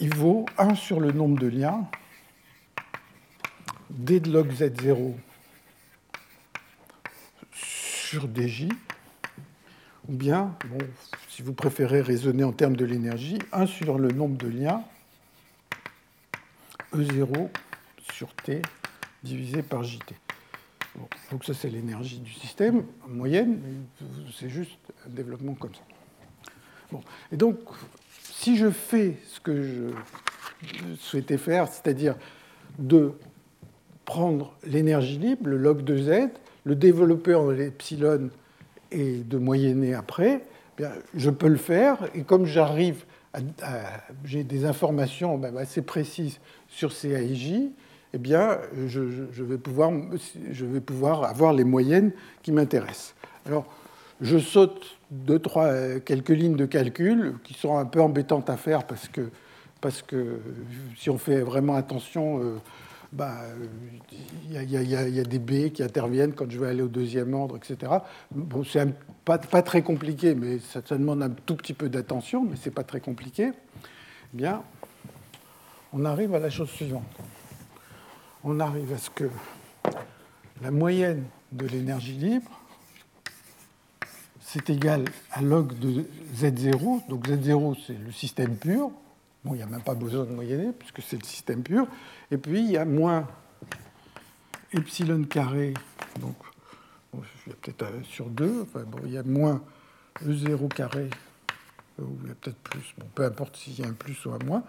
il vaut 1 sur le nombre de liens, d de log z0 sur dj, ou bien, si vous préférez raisonner en termes de l'énergie, 1 sur le nombre de liens, E0 sur T divisé par JT. donc ça c'est l'énergie du système en moyenne, c'est juste un développement comme ça. Et donc, si je fais ce que je souhaitais faire, c'est-à-dire de prendre l'énergie libre, le log de z, le développer en epsilon et de moyenner après, eh bien, je peux le faire. Et comme j'arrive à, j'ai des informations assez précises sur ces AIJ, eh bien, je, vais pouvoir, je vais pouvoir avoir les moyennes qui m'intéressent. Alors, je saute deux, trois, quelques lignes de calcul qui sont un peu embêtantes à faire parce que, parce que si on fait vraiment attention, il bah, y, y, a des B qui interviennent quand je vais aller au deuxième ordre, etc. Bon, c'est pas, très compliqué, mais ça, ça, demande un tout petit peu d'attention, mais c'est pas très compliqué. Eh bien, on arrive à la chose suivante. on arrive à ce que la moyenne de l'énergie libre, c'est égal à log de Z0. Donc Z0, c'est le système pur. Bon, il n'y a même pas besoin de moyenner, puisque c'est le système pur. Et puis, il y a moins epsilon carré, donc il y a peut-être sur 2, enfin, bon, il y a moins E0 carré, ou il y a peut-être plus, bon, peu importe s'il y a un plus ou un moins,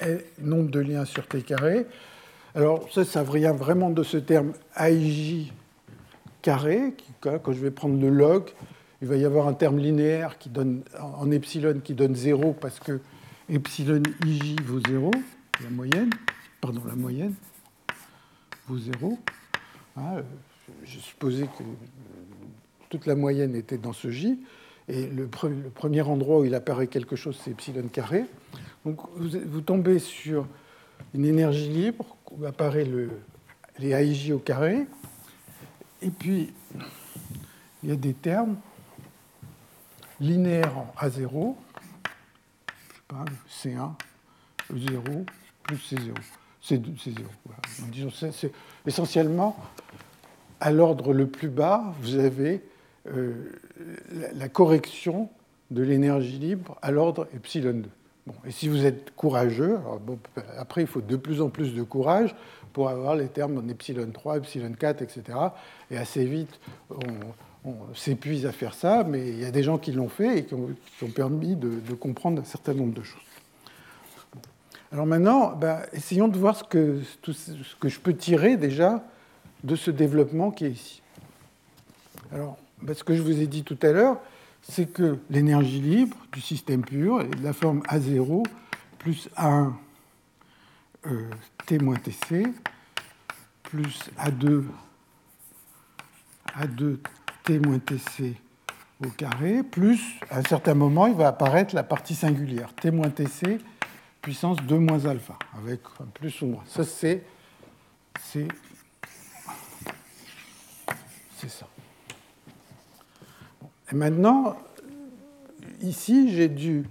et nombre de liens sur T carré. Alors ça, ça vient vraiment de ce terme AIJ carré, quand je vais prendre le log, il va y avoir un terme linéaire qui donne, en epsilon qui donne 0 parce que epsilon ij vaut 0, la moyenne, pardon, la moyenne vaut 0. Hein, j'ai supposé que toute la moyenne était dans ce J, et le, premier endroit où il apparaît quelque chose, c'est epsilon carré. Donc vous, tombez sur une énergie libre où apparaît le, les AIJ au carré, et puis il y a des termes linéaires en A0, C1, E0, plus C0. C0. Disons, c'est essentiellement à l'ordre le plus bas, vous avez euh, la, correction de l'énergie libre à l'ordre epsilon 2. Bon, et si vous êtes courageux, après il faut de plus en plus de courage pour avoir les termes en epsilon 3, epsilon 4, etc. Et assez vite, on, s'épuise à faire ça, mais il y a des gens qui l'ont fait et qui ont, permis de, comprendre un certain nombre de choses. Alors maintenant, ben, essayons de voir ce que, je peux tirer déjà de ce développement qui est ici. Alors, ben, ce que je vous ai dit tout à l'heure, c'est que l'énergie libre du système pur est de la forme A0 plus A1 euh, T moins TC plus A2 A2 T moins TC au carré, plus à un certain moment, il va apparaître la partie singulière, T moins TC puissance 2 moins alpha, avec un plus ou moins. Ça, c'est ça. Et maintenant, ici, j'ai du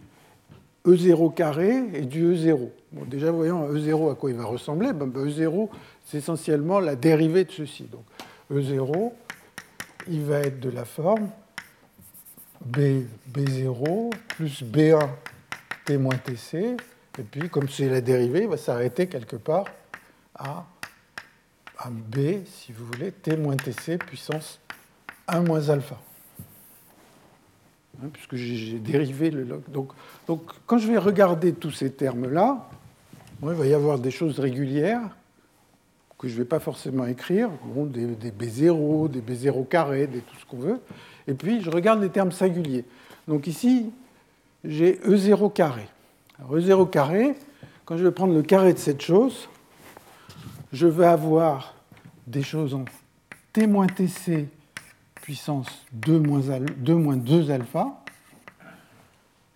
E0 carré et du E0. Bon, déjà, voyons E0 à quoi il va ressembler? Ben, E0, c'est essentiellement la dérivée de ceci. Donc, E0, il va être de la forme B, B0 plus B1 T moins TC. Et puis, comme c'est la dérivée, il va s'arrêter quelque part à B, si vous voulez, T moins TC puissance 1 moins alpha. Hein, puisque j'ai dérivé le log. Donc, donc, quand je vais regarder tous ces termes-là, il va y avoir des choses régulières que je ne vais pas forcément écrire, des, des, B0, des B0 carrés, des tout ce qu'on veut. Et puis, je regarde les termes singuliers. Donc ici, j'ai E0 carré. Alors, E0 carré, quand je vais prendre le carré de cette chose, je vais avoir des choses en T moins TC puissance 2 moins, 2 alpha.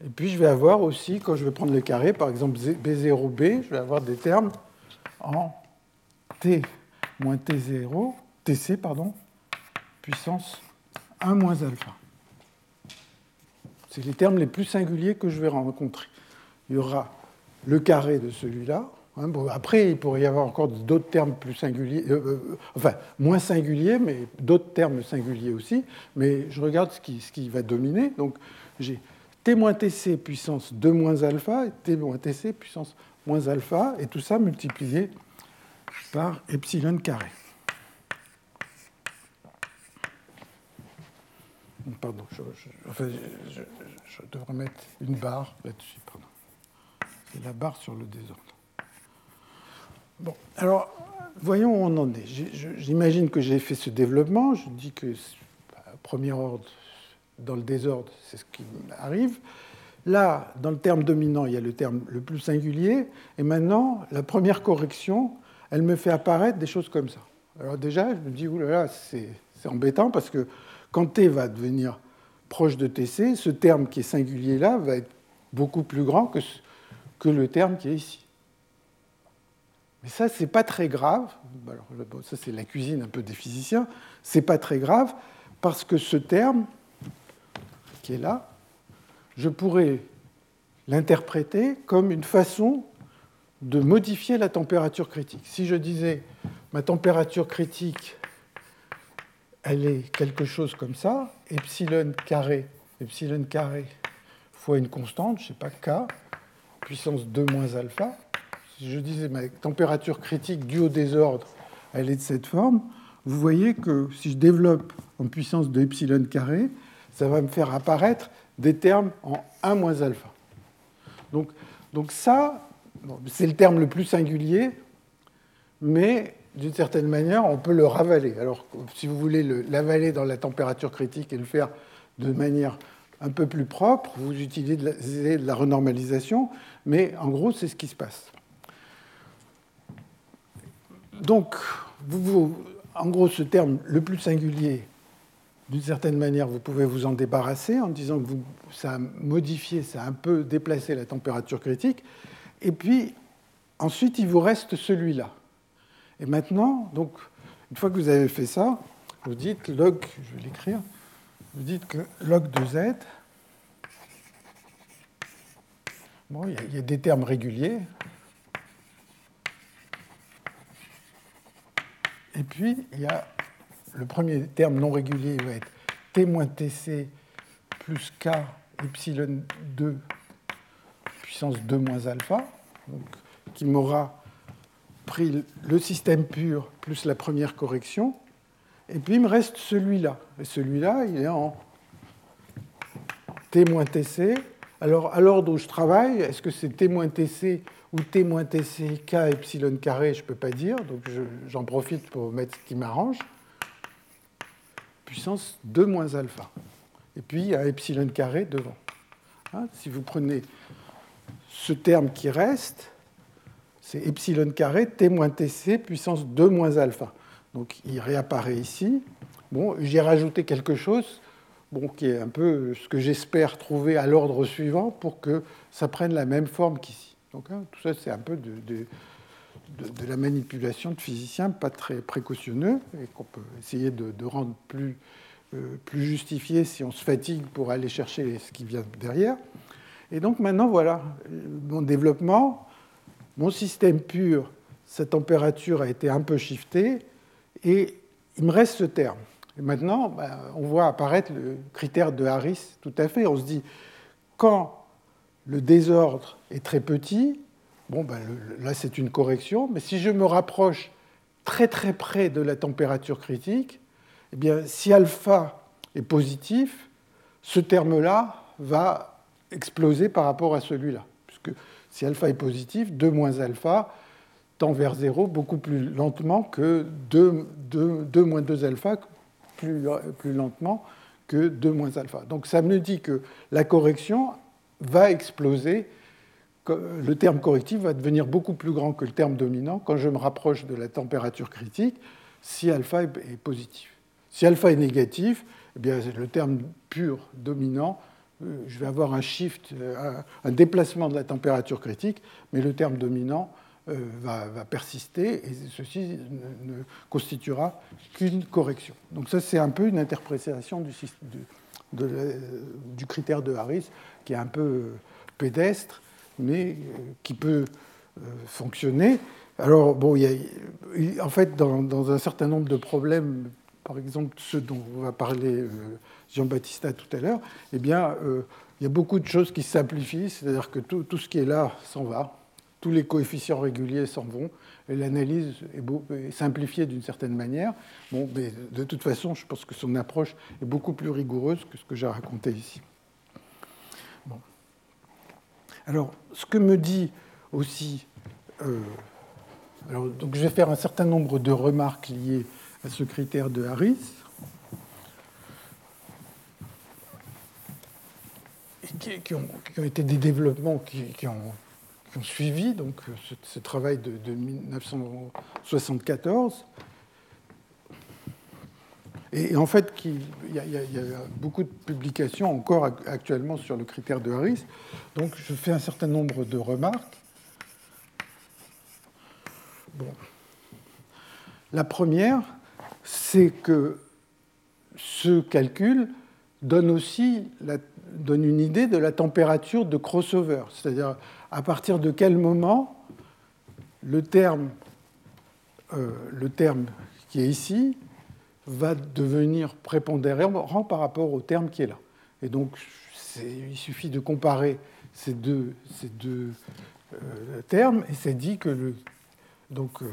Et puis je vais avoir aussi, quand je vais prendre le carré, par exemple B0B, je vais avoir des termes en T moins T0, TC, pardon, puissance 1 moins alpha. C'est les termes les plus singuliers que je vais rencontrer. Il y aura le carré de celui-là, Hein, après, il pourrait y avoir encore d'autres termes plus singuliers, euh, euh, enfin moins singuliers, mais d'autres termes singuliers aussi. Mais je regarde ce qui, ce qui va dominer. Donc j'ai t moins tc puissance 2 moins alpha et t moins tc puissance moins alpha, et tout ça multiplié par epsilon carré. Pardon, je, je devrais mettre une barre là-dessus. C'est la barre sur le désordre. Bon, alors, voyons où on en est. J'imagine que j'ai fait ce développement. Je dis que, premier ordre, dans le désordre, c'est ce qui arrive. Là, dans le terme dominant, il y a le terme le plus singulier. Et maintenant, la première correction, elle me fait apparaître des choses comme ça. Alors déjà, je me dis, oulala, c'est embêtant parce que quand t va devenir proche de tc, ce terme qui est singulier là va être beaucoup plus grand que, que le terme qui est ici. Mais ça, c'est pas très grave. Alors, ça, c'est la cuisine un peu des physiciens. C'est pas très grave parce que ce terme qui est là, je pourrais l'interpréter comme une façon de modifier la température critique. Si je disais ma température critique, elle est quelque chose comme ça, epsilon carré, epsilon carré fois une constante, je ne sais pas k, puissance 2 moins alpha. Si je disais ma température critique due au désordre, elle est de cette forme, vous voyez que si je développe en puissance de epsilon carré, ça va me faire apparaître des termes en 1 moins alpha. Donc, donc ça, c'est le terme le plus singulier, mais d'une certaine manière, on peut le ravaler. Alors, si vous voulez l'avaler dans la température critique et le faire de manière un peu plus propre, vous utilisez de la, renormalisation, mais en gros, c'est ce qui se passe. Donc, en gros, ce terme le plus singulier, d'une certaine manière, vous pouvez vous en débarrasser en disant que ça a modifié, ça a un peu déplacé la température critique. Et puis, ensuite, il vous reste celui-là. Et maintenant, donc, une fois que vous avez fait ça, vous dites log, je vais l'écrire, vous dites que log de z, bon, il y, a des termes réguliers, et puis il y a le premier terme non régulier il va être t moins tc plus k epsilon 2 puissance 2 moins alpha, qui m'aura pris le système pur plus la première correction, et puis il me reste celui-là. Et celui-là, il est en T-TC. Alors, à l'ordre où je travaille, est-ce que c'est T-TC ou T-TC K epsilon carré Je ne peux pas dire, donc j'en profite pour mettre ce qui m'arrange. Puissance 2 moins alpha. Et puis, il y a epsilon carré devant. Hein, si vous prenez ce terme qui reste, c'est epsilon carré t moins tc puissance 2 moins alpha. Donc il réapparaît ici. Bon, j'ai rajouté quelque chose bon, qui est un peu ce que j'espère trouver à l'ordre suivant pour que ça prenne la même forme qu'ici. Donc hein, tout ça, c'est un peu de, la manipulation de physiciens pas très précautionneux et qu'on peut essayer de, rendre plus, euh, plus justifié si on se fatigue pour aller chercher ce qui vient derrière. Et donc maintenant, voilà, mon développement, mon système pur, sa température a été un peu shiftée, et il me reste ce terme. Et maintenant, ben, on voit apparaître le critère de Harris tout à fait. On se dit, quand le désordre est très petit, bon, ben, là c'est une correction, mais si je me rapproche très très près de la température critique, eh bien, si alpha est positif, ce terme-là va exploser par rapport à celui-là. Puisque si alpha est positif, 2 moins alpha tend vers 0 beaucoup plus lentement que 2, 2, moins 2 alpha, plus, plus lentement que 2 moins alpha. Donc ça me dit que la correction va exploser, le terme correctif va devenir beaucoup plus grand que le terme dominant quand je me rapproche de la température critique si alpha est positif. Si alpha est négatif, eh bien, le terme pur dominant je vais avoir un shift, euh, un déplacement de la température critique, mais le terme dominant euh, va, persister et ceci ne, constituera qu'une correction. Donc ça, c'est un peu une interprétation du, critère de Harris qui est un peu pédestre, mais qui peut fonctionner. Alors, bon, il en fait, dans, un certain nombre de problèmes, par exemple ceux dont on va parler Jean-Baptiste tout à l'heure, eh bien, euh, il y a beaucoup de choses qui simplifient, c'est-à-dire que tout, tout, ce qui est là s'en va, tous les coefficients réguliers s'en vont, et l'analyse est, simplifiée d'une certaine manière. Bon, mais de toute façon, je pense que son approche est beaucoup plus rigoureuse que ce que j'ai raconté ici. Bon. Alors, ce que me dit aussi. Euh, alors, donc je vais faire un certain nombre de remarques liées à ce critère de Harris. qui, ont, été des développements qui, ont, suivi donc, ce, travail de, 1974. Et, en fait, il y, a, beaucoup de publications encore actuellement sur le critère de Harris. Donc, je fais un certain nombre de remarques. La première, c'est que ce calcul donne aussi donne une idée de la température de crossover, c'est-à-dire à partir de quel moment le terme, euh, le terme qui est ici va devenir prépondérant par rapport au terme qui est là. Et donc, il suffit de comparer ces deux, euh, termes, et c'est dit que le, euh,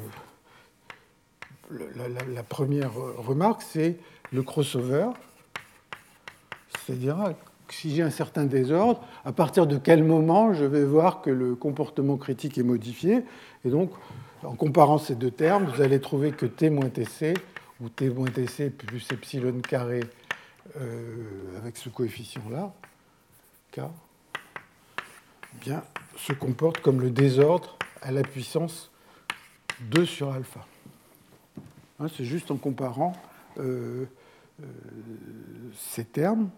la, première remarque, c'est le crossover, c'est-à-dire si j'ai un certain désordre, à partir de quel moment je vais voir que le comportement critique est modifié? Et donc, en comparant ces deux termes, vous allez trouver que T moins TC, ou T moins TC plus epsilon carré euh, avec ce coefficient-là, K, bien, se comporte comme le désordre à la puissance 2 sur alpha. Hein, c'est juste en comparant euh, euh, ces termes.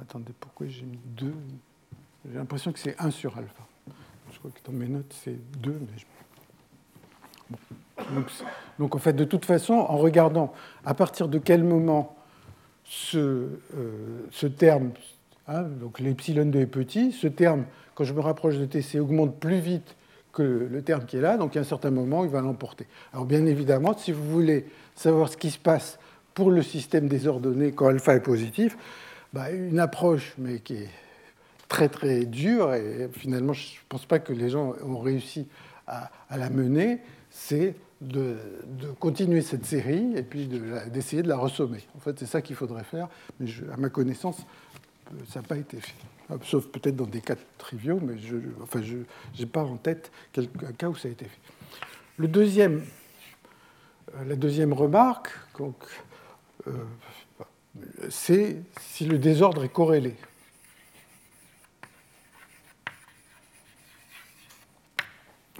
attendez, pourquoi j'ai mis 2 J'ai l'impression que c'est 1 sur alpha. Je crois que dans mes notes, c'est 2, mais donc, en fait, de toute façon, en regardant à partir de quel moment ce, euh, terme, hein, donc l'epsilon 2 est petit, ce terme, quand je me rapproche de TC, augmente plus vite le terme qui est là, donc à un certain moment, il va l'emporter. Alors bien évidemment, si vous voulez savoir ce qui se passe pour le système désordonné quand alpha est positif, bah, une approche, mais qui est très très dure, et finalement je ne pense pas que les gens ont réussi à, la mener, c'est de, continuer cette série et puis d'essayer de, la ressommer. En fait, c'est ça qu'il faudrait faire, mais à ma connaissance, ça n'a pas été fait sauf peut-être dans des cas triviaux, mais je n'ai pas en tête un cas où ça a été fait. Le deuxième, euh, la deuxième remarque, euh, c'est si le désordre est corrélé.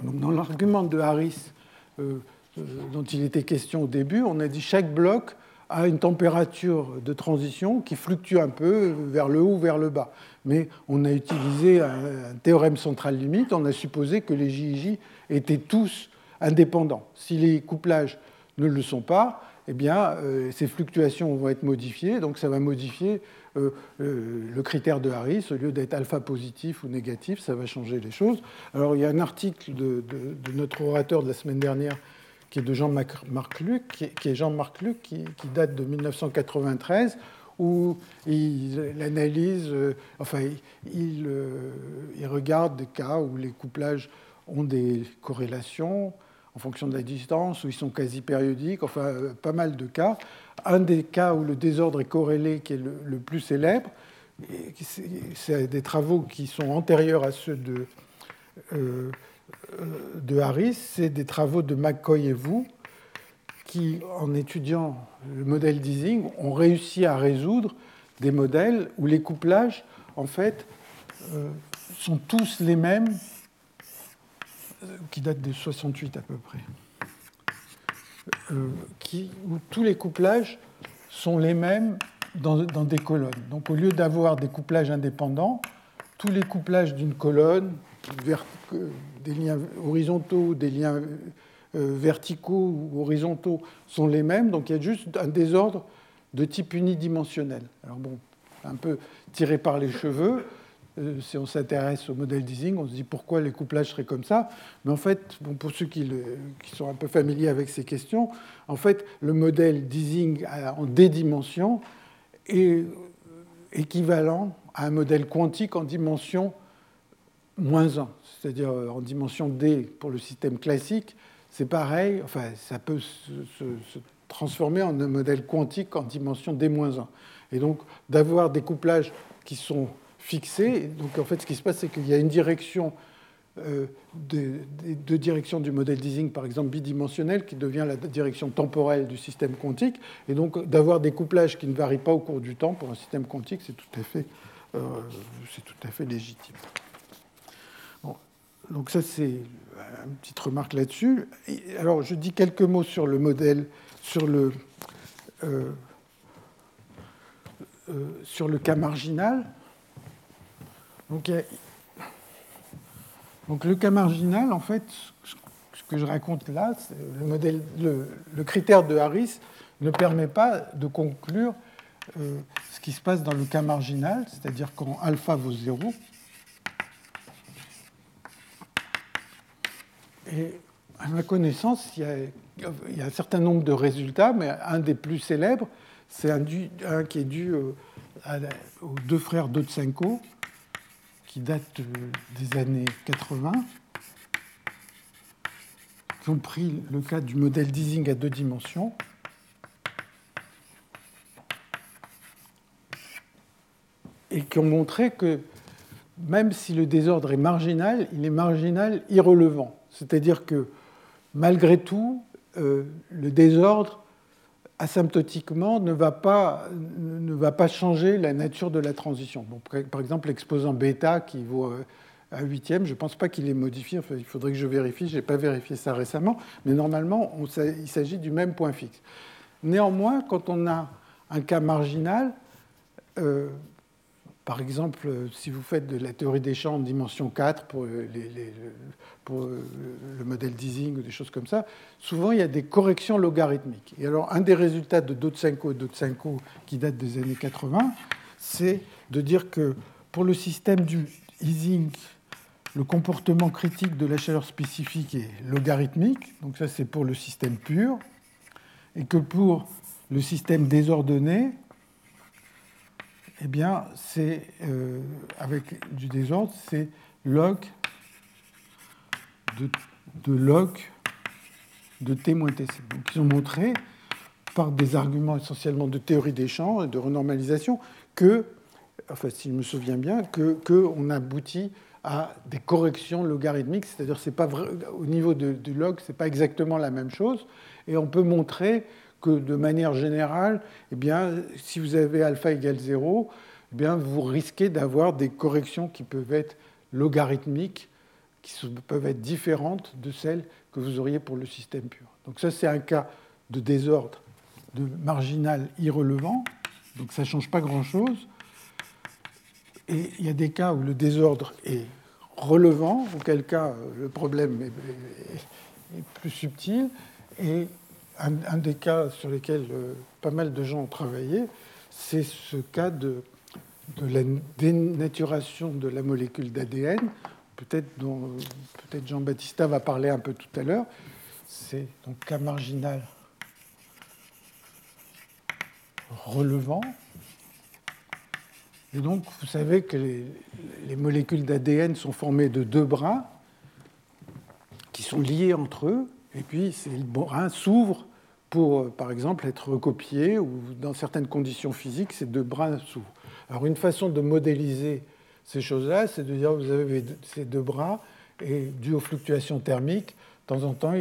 dans l'argument de Harris euh, dont il était question au début, on a dit chaque bloc a une température de transition qui fluctue un peu vers le haut vers le bas. Mais on a utilisé un, théorème central limite, on a supposé que les JJ étaient tous indépendants. Si les couplages ne le sont pas, eh bien, euh, ces fluctuations vont être modifiées, donc ça va modifier euh, euh, le critère de Harris, au lieu d'être alpha positif ou négatif, ça va changer les choses. Alors il y a un article de notre orateur de la semaine dernière qui est de Jean-Marc Luc, qui est Jean-Marc Luc, qui, date de 1993, où il, analyse, euh, enfin, il, euh, il, regarde des cas où les couplages ont des corrélations en fonction de la distance, où ils sont quasi périodiques, enfin, euh, pas mal de cas. Un des cas où le désordre est corrélé, qui est le, plus célèbre, c'est des travaux qui sont antérieurs à ceux de de Harris, c'est des travaux de McCoy et vous qui, en étudiant le modèle d'Ising, ont réussi à résoudre des modèles où les couplages, en fait, euh, sont tous les mêmes, euh, qui datent de 68 à peu près, euh, qui, où tous les couplages sont les mêmes dans des colonnes. Donc au lieu d'avoir des couplages indépendants, tous les couplages d'une colonne des liens horizontaux, des liens euh, verticaux ou horizontaux sont les mêmes, donc il y a juste un désordre de type unidimensionnel. Alors bon, un peu tiré par les cheveux, euh, si on s'intéresse au modèle d'Ising, on se dit pourquoi les couplages seraient comme ça. Mais en fait, bon, pour ceux qui, sont un peu familiers avec ces questions, en fait, le modèle d'Ising en D dimensions est équivalent à un modèle quantique en dimension moins 1, c'est-à-dire euh, en dimension D pour le système classique, c'est pareil, enfin, ça peut se, transformer en un modèle quantique en dimension D-1. Et donc, d'avoir des couplages qui sont fixés, donc en fait, ce qui se passe, c'est qu'il y a une direction, euh, deux directions du modèle d'Ising, par exemple bidimensionnel, qui devient la direction temporelle du système quantique. Et donc, d'avoir des couplages qui ne varient pas au cours du temps pour un système quantique, c'est tout à fait, euh, c'est tout à fait légitime. Donc ça, c'est une petite remarque là-dessus. Alors, je dis quelques mots sur le modèle, sur le, euh, euh, sur le cas marginal. Donc, le cas marginal, en fait, ce que je raconte là, le, modèle, le, critère de Harris ne permet pas de conclure euh, ce qui se passe dans le cas marginal, c'est-à-dire quand alpha vaut 0, Et à ma connaissance, il y, a, un certain nombre de résultats, mais un des plus célèbres, c'est un, qui est dû aux deux frères Dotsenko, qui datent des années 80, qui ont pris le cas du modèle d'easing à deux dimensions. Et qui ont montré que même si le désordre est marginal, il est marginal irrelevant. C'est-à-dire que malgré tout, euh, le désordre asymptotiquement ne va, pas, changer la nature de la transition. par exemple, l'exposant bêta qui vaut euh, un huitième, je ne pense pas qu'il est modifié, il faudrait que je vérifie, je n'ai pas vérifié ça récemment, mais normalement, il s'agit du même point fixe. Néanmoins, quand on a un cas marginal, euh, par exemple, si vous faites de la théorie des champs en dimension 4 pour, le modèle d'easing ou des choses comme ça, souvent il y a des corrections logarithmiques. Et alors, un des résultats de Dotsenko et Dotsenko qui date des années 80, c'est de dire que pour le système du easing, le comportement critique de la chaleur spécifique est logarithmique, donc ça c'est pour le système pur, et que pour le système désordonné, eh bien, c'est euh, avec du désordre, c'est log de, log de t moins tc. Donc, ils ont montré, par des arguments essentiellement de théorie des champs et de renormalisation, que, enfin, si je me souviens bien, que qu'on aboutit à des corrections logarithmiques, c'est-à-dire c'est pas au niveau du log, c'est pas exactement la même chose, et on peut montrer que de manière générale, eh bien, si vous avez alpha égale 0, eh bien, vous risquez d'avoir des corrections qui peuvent être logarithmiques, qui peuvent être différentes de celles que vous auriez pour le système pur. Donc ça, c'est un cas de désordre de marginal irrelevant, donc ça ne change pas grand-chose. Et il y a des cas où le désordre est relevant, auquel cas le problème est, plus subtil, et un, des cas sur lesquels euh, pas mal de gens ont travaillé, c'est ce cas de, la dénaturation de la molécule d'ADN, peut-être dont peut-être Jean Baptista va parler un peu tout à l'heure. C'est donc cas marginal relevant. Et donc, vous savez que les, les molécules d'ADN sont formées de deux brins qui sont liés entre eux, et puis ces brins s'ouvrent pour, euh, par exemple, être recopiés, ou dans certaines conditions physiques, ces deux brins s'ouvrent. Alors une façon de modéliser ces choses-là, c'est de dire vous avez ces deux bras, et dû aux fluctuations thermiques, de temps en temps,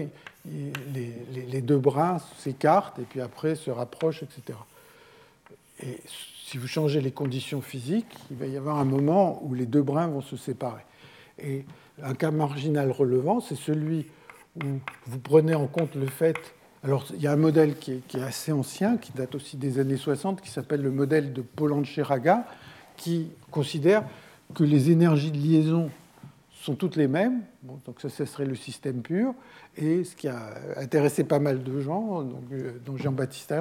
les, deux bras s'écartent et puis après se rapprochent, etc. Et si vous changez les conditions physiques, il va y avoir un moment où les deux brins vont se séparer. Et un cas marginal relevant, c'est celui où vous prenez en compte le fait alors, il y a un modèle qui est, assez ancien, qui date aussi des années 60, qui s'appelle le modèle de Polanyi-Raga, qui considère que les énergies de liaison sont toutes les mêmes. donc, ça, ce serait le système pur. Et ce qui a intéressé pas mal de gens, donc, euh, dont Jean-Baptiste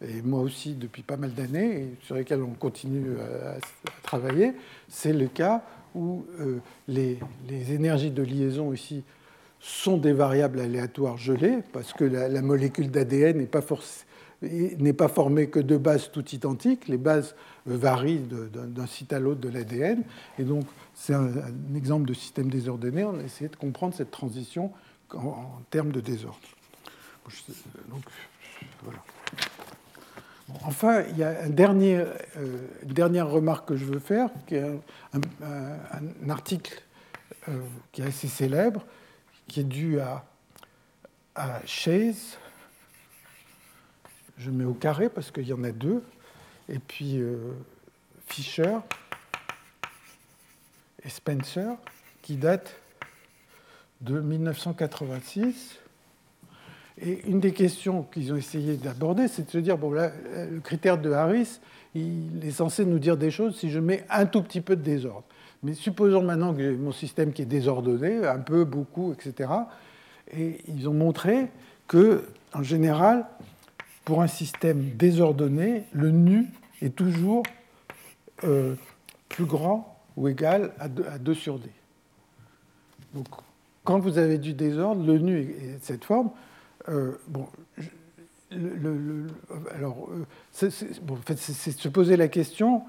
et moi aussi depuis pas mal d'années, et sur lesquels on continue à, travailler, c'est le cas où euh, les, les, énergies de liaison ici sont des variables aléatoires gelées, parce que la, molécule d'ADN n'est pas, formée que de bases toutes identiques. Les bases varient d'un site à l'autre de l'ADN. Et donc, c'est un, exemple de système désordonné. On a essayé de comprendre cette transition en, termes de désordre. Voilà. enfin, il y a euh, une dernière remarque que je veux faire, qui est un, article euh, qui est assez célèbre, qui est dû à, à Chase. Je mets au carré parce qu'il y en a deux. Et puis euh, Fisher et Spencer, qui datent de 1986. Et une des questions qu'ils ont essayé d'aborder, c'est de se dire, bon, là, le critère de Harris, il est censé nous dire des choses si je mets un tout petit peu de désordre. Mais supposons maintenant que mon système qui est désordonné, un peu, beaucoup, etc. Et ils ont montré que, en général, pour un système désordonné, le nu est toujours euh, plus grand ou égal à 2, sur d. Donc, quand vous avez du désordre, le nu est de cette forme. Euh, bon, le, alors, euh, c'est se poser la question.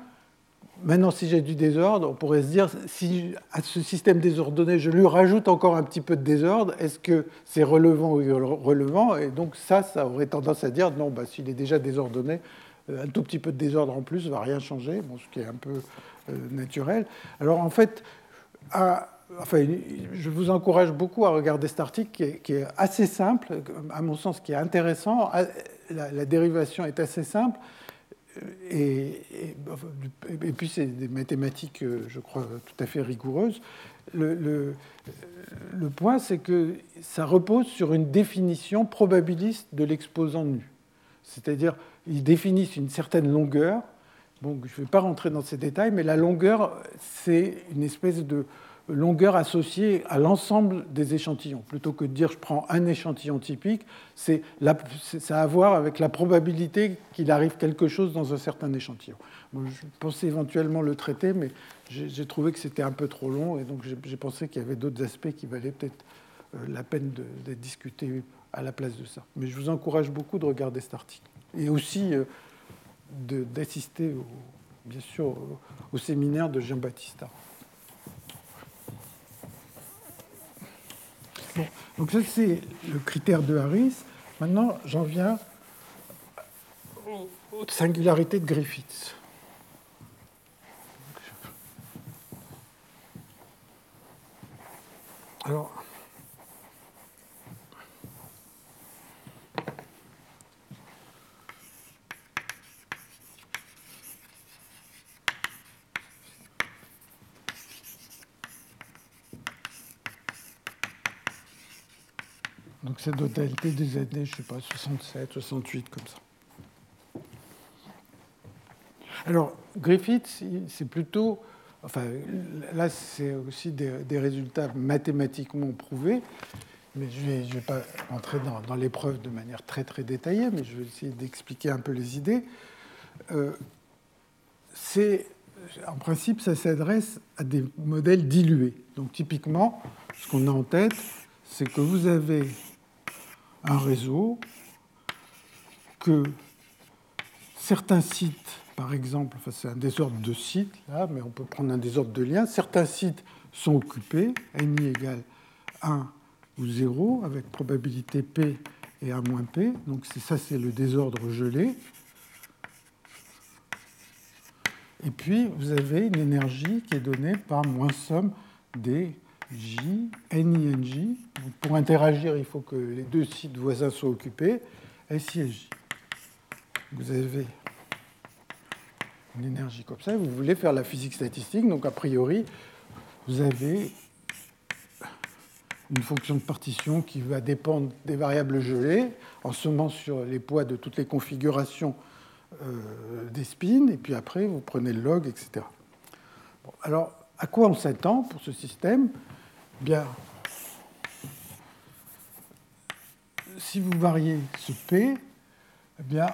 Maintenant, si j'ai du désordre, on pourrait se dire, si à ce système désordonné, je lui rajoute encore un petit peu de désordre, est-ce que c'est relevant ou relevant Et donc ça, ça aurait tendance à dire, non, bah, s'il est déjà désordonné, euh, un tout petit peu de désordre en plus ne va rien changer, ce qui est un peu naturel. Alors en fait, enfin, je vous encourage beaucoup à regarder cet article qui est, assez simple, à mon sens, qui est intéressant. Ah, la, dérivation est assez simple. Et, puis, c'est des mathématiques, je crois, tout à fait rigoureuses. Le, le, le point, c'est que ça repose sur une définition probabiliste de l'exposant nu. C'est-à-dire, ils définissent une certaine longueur. Bon, je ne vais pas rentrer dans ces détails, mais la longueur, c'est une espèce de, longueur associée à l'ensemble des échantillons. Plutôt que de dire je prends un échantillon typique, c'est ça a à voir avec la probabilité qu'il arrive quelque chose dans un certain échantillon. je pensais éventuellement le traiter, mais j'ai trouvé que c'était un peu trop long, et donc j'ai pensé qu'il y avait d'autres aspects qui valaient peut-être euh, la peine d'être discutés à la place de ça. Mais je vous encourage beaucoup de regarder cet article. Et aussi euh, d'assister, bien sûr, au séminaire de Jean Baptista. donc ça c'est le critère de Harris. Maintenant, j'en viens aux singularités de Griffiths. Alors, Donc c'est totalité des années, je ne sais pas, 67, 68, comme ça. Alors, Griffith, c'est plutôt. Enfin, là, c'est aussi des, résultats mathématiquement prouvés, mais je ne vais, pas entrer dans, l'épreuve de manière très, très détaillée, mais je vais essayer d'expliquer un peu les idées. Euh, c'est. En principe, ça s'adresse à des modèles dilués. Donc, typiquement, ce qu'on a en tête, c'est que vous avez un réseau que certains sites, par exemple, enfin c'est un désordre de sites, là, mais on peut prendre un désordre de liens, certains sites sont occupés, ni égale 1 ou 0, avec probabilité P et A moins P. Donc ça, c'est le désordre gelé. Et puis, vous avez une énergie qui est donnée par moins somme des J, N, I, N, J. Pour interagir, il faut que les deux sites voisins soient occupés, S, I et J. Vous avez une énergie comme ça, vous voulez faire la physique statistique, donc a priori, vous avez une fonction de partition qui va dépendre des variables gelées, en sommant sur les poids de toutes les configurations euh, des spins, et puis après, vous prenez le log, etc. alors, à quoi on s'attend pour ce système? Bien, si vous variez ce P, eh bien,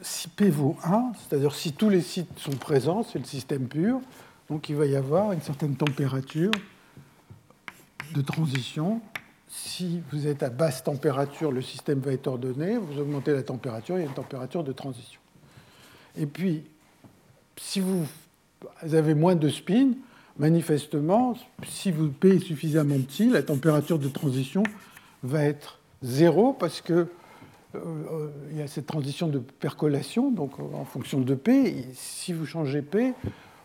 si P vaut 1, c'est-à-dire si tous les sites sont présents, c'est le système pur, donc il va y avoir une certaine température de transition. Si vous êtes à basse température, le système va être ordonné. Vous augmentez la température, il y a une température de transition. Et puis, si vous avez moins de spin, manifestement, si vous P est suffisamment petit, la température de transition va être zéro parce que euh, il y a cette transition de percolation, donc en fonction de P, si vous changez P,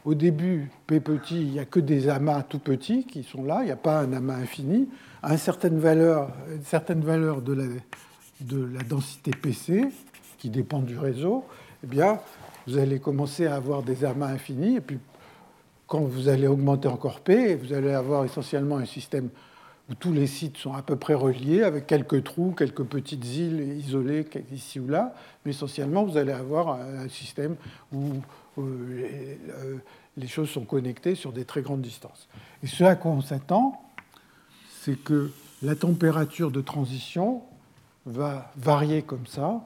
au début, P petit, il n'y a que des amas tout petits qui sont là, il n'y a pas un amas infini. À une certaine valeur, une certaine valeur de, la, de la densité PC, qui dépend du réseau, eh bien, vous allez commencer à avoir des amas infinis, et puis quand vous allez augmenter encore P, vous allez avoir essentiellement un système où tous les sites sont à peu près reliés, avec quelques trous, quelques petites îles isolées ici ou là, mais essentiellement, vous allez avoir un système où euh, euh, les choses sont connectées sur des très grandes distances. Et ce à quoi on s'attend, c'est que la température de transition va varier comme ça,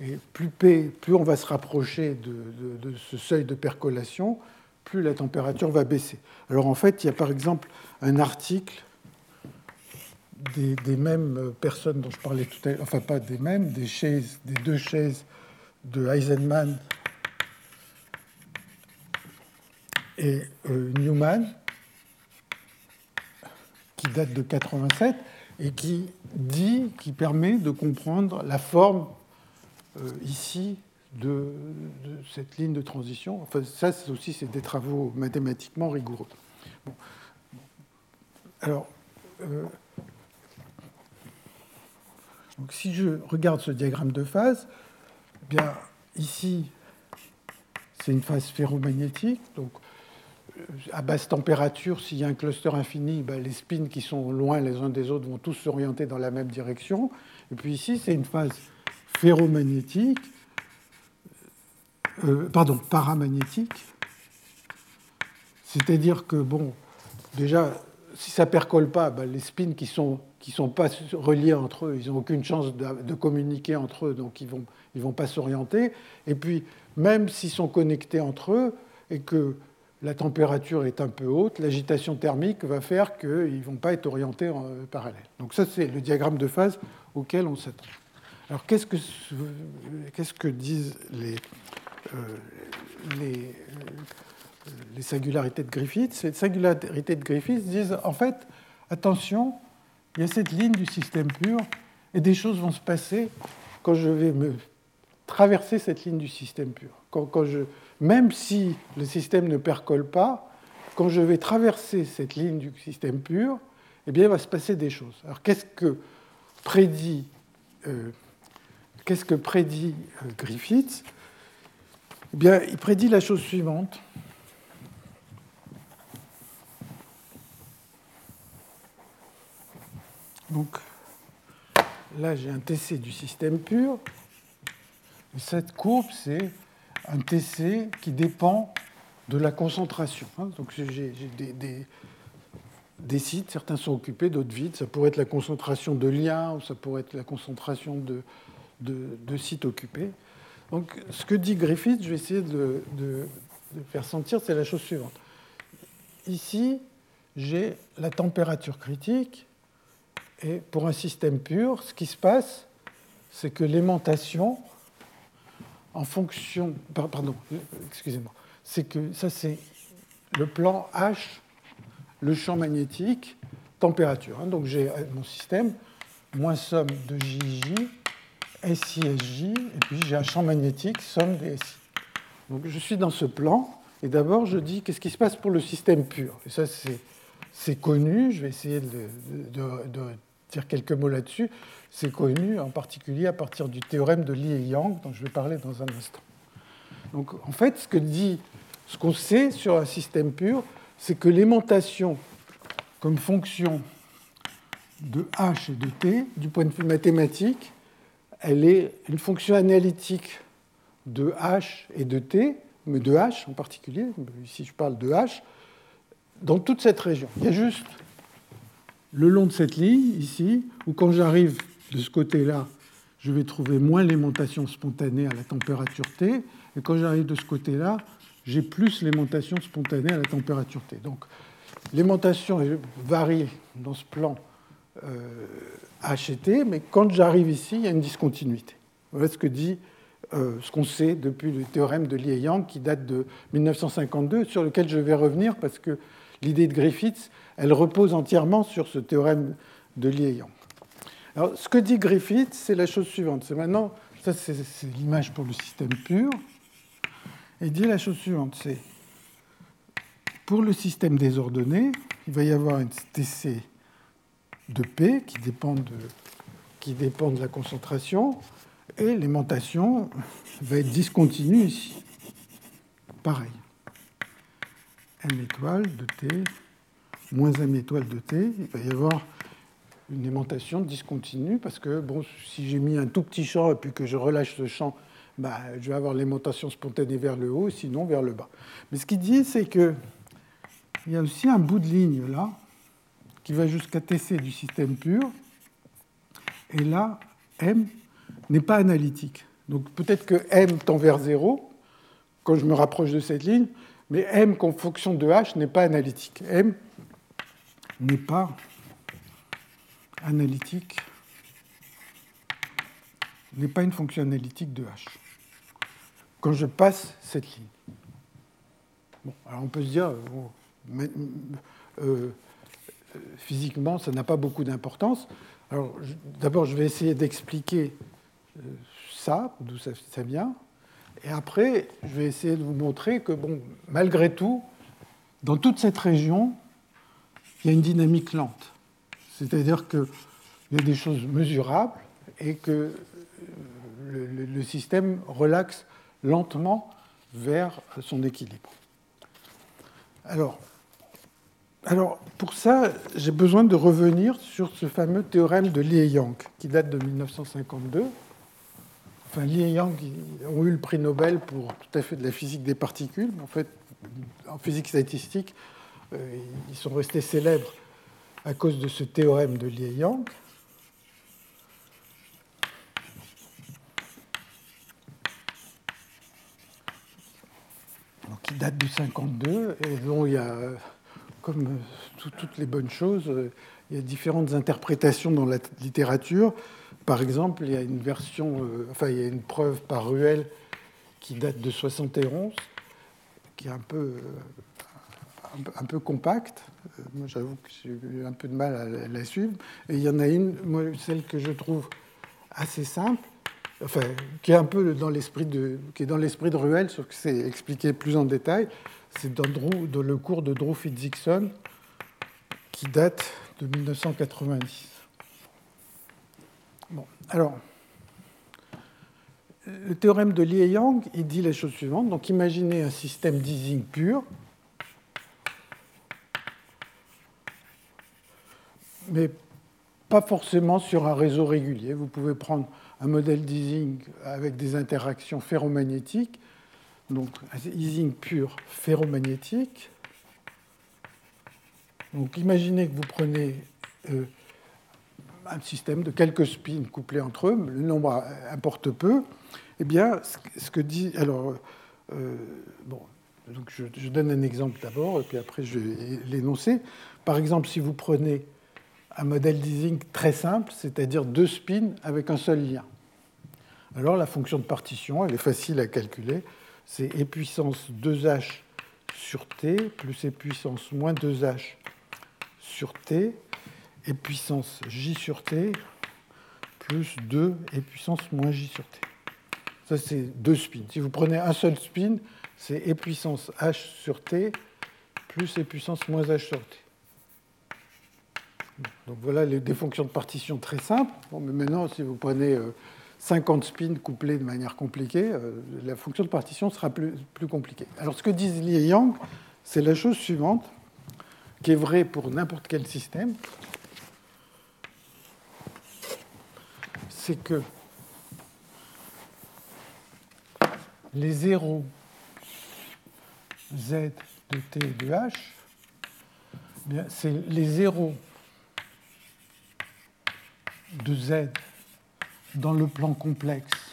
et plus, P, plus on va se rapprocher de, de ce seuil de percolation, plus la température va baisser. Alors en fait, il y a par exemple un article des, mêmes personnes dont je parlais tout à l'heure, enfin pas des mêmes, des chaises, des deux chaises de Eisenman et euh, Newman, qui date de 87 et qui dit, qui permet de comprendre la forme euh, ici de, cette ligne de transition. Ça aussi, c'est des travaux mathématiquement rigoureux. Alors, euh, si je regarde ce diagramme de phase, eh bien ici, c'est une phase ferromagnétique. Donc, euh, à basse température, s'il y a un cluster infini, ben, les spins qui sont loin les uns des autres vont tous s'orienter dans la même direction. Et puis ici, c'est une phase ferromagnétique, euh, pardon, paramagnétique. C'est-à-dire que, bon, déjà, si ça percole pas, ben, les spins qui ne sont, sont pas reliés entre eux, ils n'ont aucune chance de, communiquer entre eux, donc ils ne vont, vont pas s'orienter. Et puis, même s'ils sont connectés entre eux et que la température est un peu haute, l'agitation thermique va faire qu'ils ne vont pas être orientés en parallèle. Donc ça, c'est le diagramme de phase auquel on s'attend. Alors qu'est-ce que, disent les, euh, les, euh, les, singularités de Griffith Ces singularités de Griffith disent, en fait, attention, il y a cette ligne du système pur, et des choses vont se passer quand je vais me traverser cette ligne du système pur. Quand, je, même si le système ne percole pas, quand je vais traverser cette ligne du système pur, eh bien, il va se passer des choses. Alors, qu'est-ce que prédit, euh, qu'est-ce que prédit euh, Griffith Eh bien, il prédit la chose suivante. Donc, là, j'ai un TC du système pur. cette courbe, c'est un TC qui dépend de la concentration. Hein. Donc j'ai des, sites, certains sont occupés, d'autres vides. Ça pourrait être la concentration de liens ou ça pourrait être la concentration de, sites occupés. Donc ce que dit Griffith, je vais essayer de, faire sentir, c'est la chose suivante. Ici, j'ai la température critique et pour un système pur, ce qui se passe, c'est que l'aimantation en fonction. Pardon, excusez-moi. C'est que ça, c'est le plan H, le champ magnétique, température. Hein. Donc j'ai mon système, moins somme de JJ, SI, et puis j'ai un champ magnétique, somme des SI. Donc je suis dans ce plan, et d'abord je dis qu'est-ce qui se passe pour le système pur? Et ça, c'est connu, je vais essayer de, de dire quelques mots là-dessus c'est connu en particulier à partir du théorème de Li et Yang, dont je vais parler dans un instant. Donc en fait, ce que dit, ce qu'on sait sur un système pur, c'est que l'aimantation comme fonction de h et de t, du point de vue mathématique, elle est une fonction analytique de h et de t, mais de h en particulier, ici je parle de h, dans toute cette région. Il y a juste le long de cette ligne, ici, où quand j'arrive de ce côté-là, je vais trouver moins l'aimantation spontanée à la température T. Et quand j'arrive de ce côté-là, j'ai plus l'aimantation spontanée à la température T. Donc l'aimantation varie dans ce plan euh, H et T, mais quand j'arrive ici, il y a une discontinuité. Voilà ce que dit euh, ce qu'on sait depuis le théorème de Li et Yang qui date de 1952, sur lequel je vais revenir parce que l'idée de Griffiths, elle repose entièrement sur ce théorème de Li et Yang. Alors, ce que dit Griffith, c'est la chose suivante. C'est maintenant, ça c'est l'image pour le système pur. Il dit la chose suivante, c'est pour le système désordonné, il va y avoir une TC de P qui dépend de, la concentration, et l'aimantation va être discontinue ici. Pareil. M étoile de T moins M étoile de T, il va y avoir une aimantation discontinue, parce que bon, si j'ai mis un tout petit champ et puis que je relâche ce champ, bah, je vais avoir l'aimantation spontanée vers le haut, sinon vers le bas. Mais ce qu'il dit, c'est qu'il y a aussi un bout de ligne là, qui va jusqu'à TC du système pur, et là, M n'est pas analytique. Donc peut-être que M tend vers 0 quand je me rapproche de cette ligne, mais M, en fonction de H, n'est pas analytique. M n'est pas analytique n'est pas une fonction analytique de h. Quand je passe cette ligne. Bon, alors on peut se dire, euh, euh, physiquement, ça n'a pas beaucoup d'importance. Alors, d'abord, je vais essayer d'expliquer euh, ça, d'où ça, vient. Et après, je vais essayer de vous montrer que, bon, malgré tout, dans toute cette région, il y a une dynamique lente. C'est-à-dire qu'il y a des choses mesurables et que le, système relaxe lentement vers son équilibre. Alors, alors pour ça, j'ai besoin de revenir sur ce fameux théorème de Lee et Yang, qui date de 1952. Enfin, Lee et Yang ont eu le prix Nobel pour tout à fait de la physique des particules. En fait, en physique statistique, euh, ils sont restés célèbres à cause de ce théorème de Lee et Yang. qui date de 52 et dont il y a, comme toutes les bonnes choses, il y a différentes interprétations dans la littérature. Par exemple, il y a une version, euh, enfin, il y a une preuve par Ruel qui date de 71, qui est un peu, un peu compacte. Euh, moi, j'avoue que j'ai eu un peu de mal à la suivre. Et il y en a une, moi, celle que je trouve assez simple, qui est un peu dans l'esprit de, qui est dans l'esprit de Ruel, sauf que c'est expliqué plus en détail. C'est dans, le cours de Drew Fitzgibbon, qui date de 1990. Bon, alors, le théorème de Lee et Yang, il dit les choses suivantes. Donc, imaginez un système d'easing pur, mais pas forcément sur un réseau régulier. Vous pouvez prendre un modèle d'easing avec des interactions ferromagnétiques, donc un easing pur ferromagnétique. Donc imaginez que vous prenez euh, un système de quelques spins couplés entre eux, le nombre importe peu. Eh bien, ce que dit. Alors, euh, je, je, donne un exemple d'abord, et puis après je vais l'énoncer. Par exemple, si vous prenez un modèle d'easing très simple, c'est-à-dire deux spins avec un seul lien. Alors la fonction de partition, elle est facile à calculer. C'est e puissance 2h sur t plus e puissance moins 2h sur t et puissance j sur t plus 2 et puissance moins j sur t. Ça, c'est deux spins. Si vous prenez un seul spin, c'est e puissance h sur t plus e puissance moins h sur t. Donc voilà des fonctions de partition très simples. Mais maintenant, si vous prenez 50 euh, spins couplés de manière compliquée, euh, la fonction de partition sera plus, plus compliquée. Alors ce que disent Li et Yang, c'est la chose suivante, qui est vraie pour n'importe quel système, c'est que les zéros z de t et de h, eh c'est les zéros de Z dans le plan complexe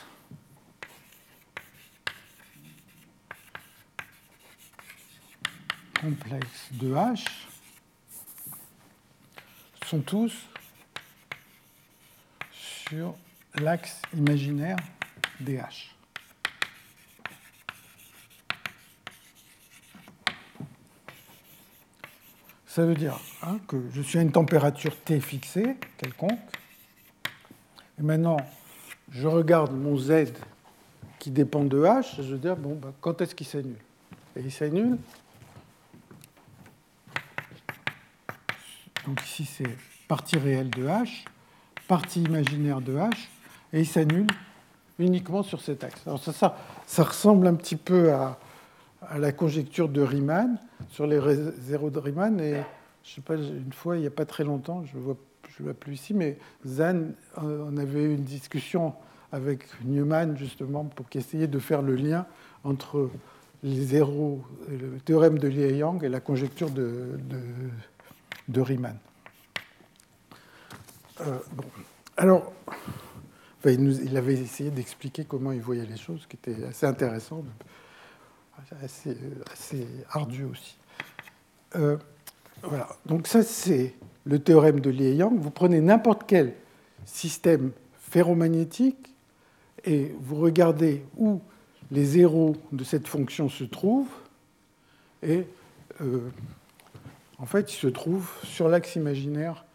complexe de H sont tous sur l'axe imaginaire DH. Ça veut dire hein, que je suis à une température T fixée, quelconque, et maintenant, je regarde mon Z qui dépend de H, je veux dire, bon, bah, quand est-ce qu'il s'annule? Et il s'annule. Donc ici, c'est partie réelle de H, partie imaginaire de H, et il s'annule uniquement sur cet axe. Alors ça, ça, ressemble un petit peu à, la conjecture de Riemann sur les zéros de Riemann. Et je sais pas, une fois, il n'y a pas très longtemps, je vois je ne vois plus ici, mais Zahn, on avait eu une discussion avec Newman justement pour essayer de faire le lien entre les zéros, le théorème de Lie et Yang et la conjecture de, Riemann. Euh, Alors, il, nous, il, avait essayé d'expliquer comment il voyait les choses, ce qui était assez intéressant, assez, assez ardu aussi. Euh, voilà. Donc ça, c'est le théorème de Lie-Yang. Vous prenez n'importe quel système ferromagnétique et vous regardez où les zéros de cette fonction se trouvent. Et euh, en fait, ils se trouvent sur l'axe imaginaire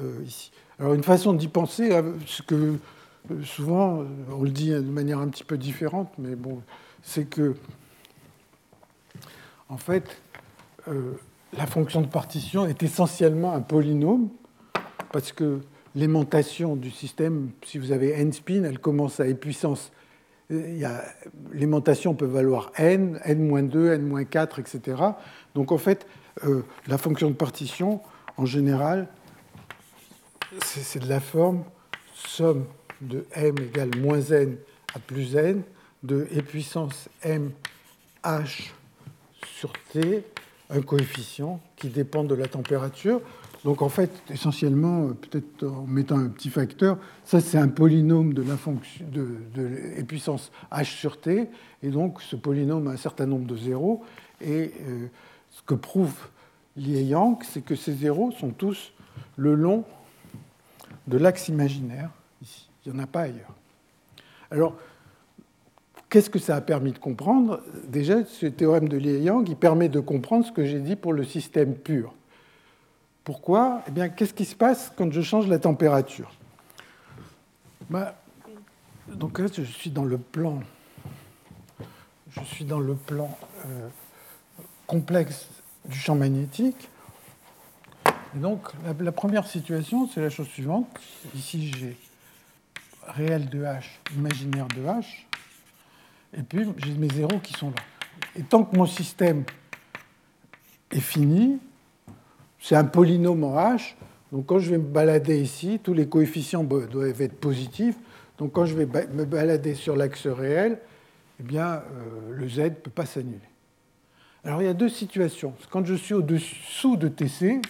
euh, ici. Alors une façon d'y penser, hein, ce que euh, souvent on le dit de manière un petit peu différente, mais bon, c'est que en fait, la fonction de partition est essentiellement un polynôme, parce que l'aimantation du système, si vous avez n spin, elle commence à puissance. L'aimantation peut valoir n, n-2, n-4, etc. Donc en fait, euh, la fonction de partition, en général, c'est de la forme somme de m égale moins n à plus n de e puissance m h sur t un coefficient qui dépend de la température. Donc en fait, essentiellement, euh, peut-être en mettant un petit facteur, ça c'est un polynôme de la fonction de, de puissance h sur t, et donc ce polynôme a un certain nombre de zéros. Et euh, ce que prouve Lie Yang, c'est que ces zéros sont tous le long de l'axe imaginaire ici. Il n'y en a pas ailleurs. Alors, Qu'est-ce que ça a permis de comprendre Déjà, ce théorème de Lie-Yang, il permet de comprendre ce que j'ai dit pour le système pur. Pourquoi? Eh bien, qu'est-ce qui se passe quand je change la température? Bah, Donc là, je suis dans le plan, je suis dans le plan euh, complexe du champ magnétique. Et donc, la, la première situation, c'est la chose suivante. Ici, j'ai réel de H, imaginaire de H. Et puis, j'ai mes zéros qui sont là. Et tant que mon système est fini, c'est un polynôme en H. Donc, quand je vais me balader ici, tous les coefficients doivent être positifs. Donc, quand je vais me balader sur l'axe réel, eh bien, euh, le Z ne peut pas s'annuler. Alors, il y a deux situations. Quand je suis au-dessous de TC,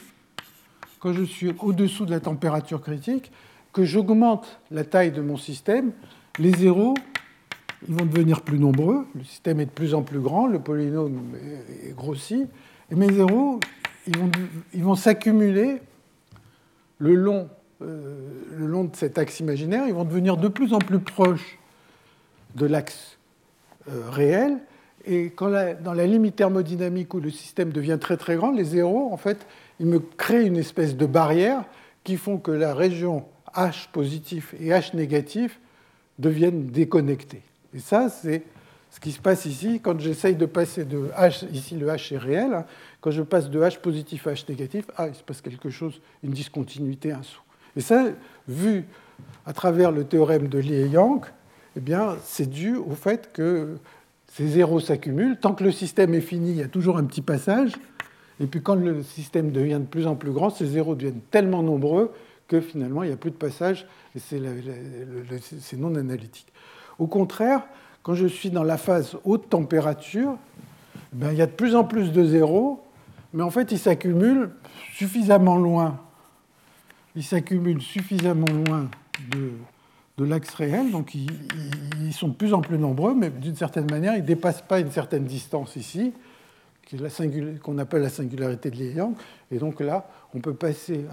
quand je suis au-dessous de la température critique, que j'augmente la taille de mon système, les zéros ils vont devenir plus nombreux, le système est de plus en plus grand, le polynôme est grossi, et mes zéros, ils vont, s'accumuler le long, euh, le long de cet axe imaginaire, ils vont devenir de plus en plus proches de l'axe euh, réel, et dans la limite thermodynamique où le système devient très très grand, les zéros, en fait, ils me créent une espèce de barrière qui font que la région H positif et H négatif deviennent déconnectées. Et ça, c'est ce qui se passe ici quand j'essaye de passer de H, ici le H est réel, hein. quand je passe de H positif à H négatif, ah, il se passe quelque chose, une discontinuité, un saut. Et ça, vu à travers le théorème de Lie et Yang, eh bien, c'est dû au fait que ces zéros s'accumulent. Tant que le système est fini, il y a toujours un petit passage. Et puis quand le système devient de plus en plus grand, ces zéros deviennent tellement nombreux que finalement, il n'y a plus de passage et c'est non analytique. Au contraire, quand je suis dans la phase haute température, ben, il y a de plus en plus de zéros, mais en fait, ils s'accumulent suffisamment loin. Ils s'accumulent suffisamment loin de, de l'axe réel, donc ils, sont de plus en plus nombreux, mais d'une certaine manière, ils ne dépassent pas une certaine distance ici, qu'on appelle la singularité de Lie-Yang. Et donc là, on peut passer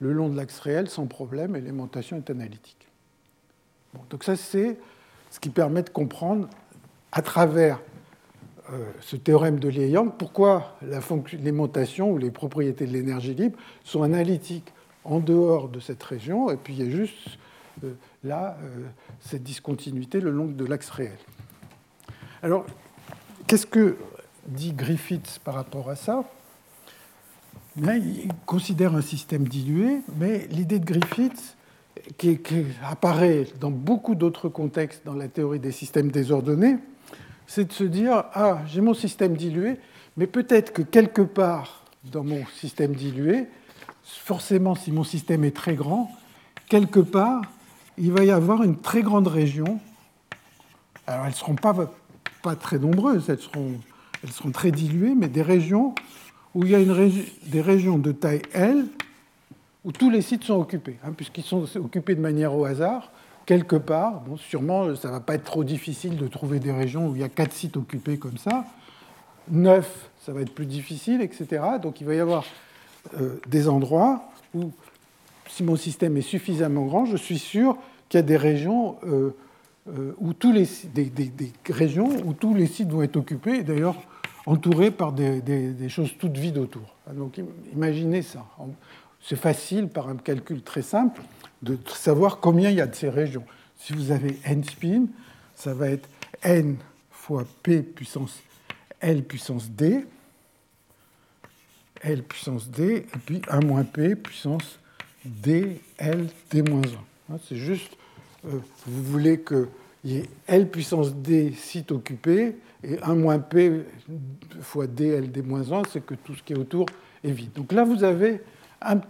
le long de l'axe réel sans problème, et l'aimantation est analytique. Bon, donc ça, c'est ce qui permet de comprendre à travers euh, ce théorème de Lie-Yang pourquoi l'aimantation ou les propriétés de l'énergie libre sont analytiques en dehors de cette région, et puis il y a juste euh, là euh, cette discontinuité le long de l'axe réel. Alors, qu'est-ce que dit Griffiths par rapport à ça? Il considère un système dilué, mais l'idée de Griffiths, qui, apparaît dans beaucoup d'autres contextes dans la théorie des systèmes désordonnés, c'est de se dire Ah, j'ai mon système dilué, mais peut-être que quelque part dans mon système dilué, forcément, si mon système est très grand, quelque part, il va y avoir une très grande région. Alors, elles ne seront pas, pas très nombreuses, elles seront, elles seront très diluées, mais des régions où il y a une, des régions de taille L où tous les sites sont occupés, hein, puisqu'ils sont occupés de manière au hasard, quelque part. Bon, sûrement, ça ne va pas être trop difficile de trouver des régions où il y a quatre sites occupés comme ça. Neuf, ça va être plus difficile, etc. Donc il va y avoir euh, des endroits où, si mon système est suffisamment grand, je suis sûr qu'il y a des régions, euh, où tous les, des, régions où tous les sites vont être occupés, d'ailleurs entourés par des, des, choses toutes vides autour. Donc imaginez ça. C'est facile, par un calcul très simple, de savoir combien il y a de ces régions. Si vous avez n spin, ça va être n fois p puissance L puissance D, L puissance D, et puis 1 moins P puissance D, L, D moins 1. Hein, c'est juste, euh, vous voulez qu'il y ait L puissance D site occupé, et 1 moins P fois D, L, D moins 1, c'est que tout ce qui est autour est vide. Donc là, vous avez un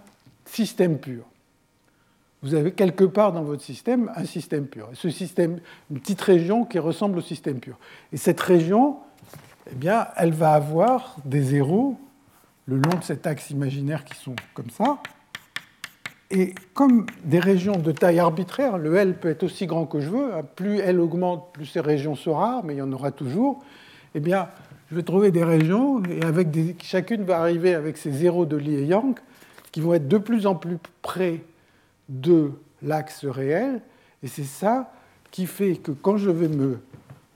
système pur. Vous avez quelque part dans votre système un système pur. Ce système, une petite région qui ressemble au système pur. Et cette région, eh bien, elle va avoir des zéros le long de cet axe imaginaire qui sont comme ça. Et comme des régions de taille arbitraire, le L peut être aussi grand que je veux, hein, plus L augmente, plus ces régions sont rares, mais il y en aura toujours, eh bien, je vais trouver des régions, et avec chacune va arriver avec ses zéros de Lie et Yang, qui vont être de plus en plus près de l'axe réel, et c'est ça qui fait que quand je vais me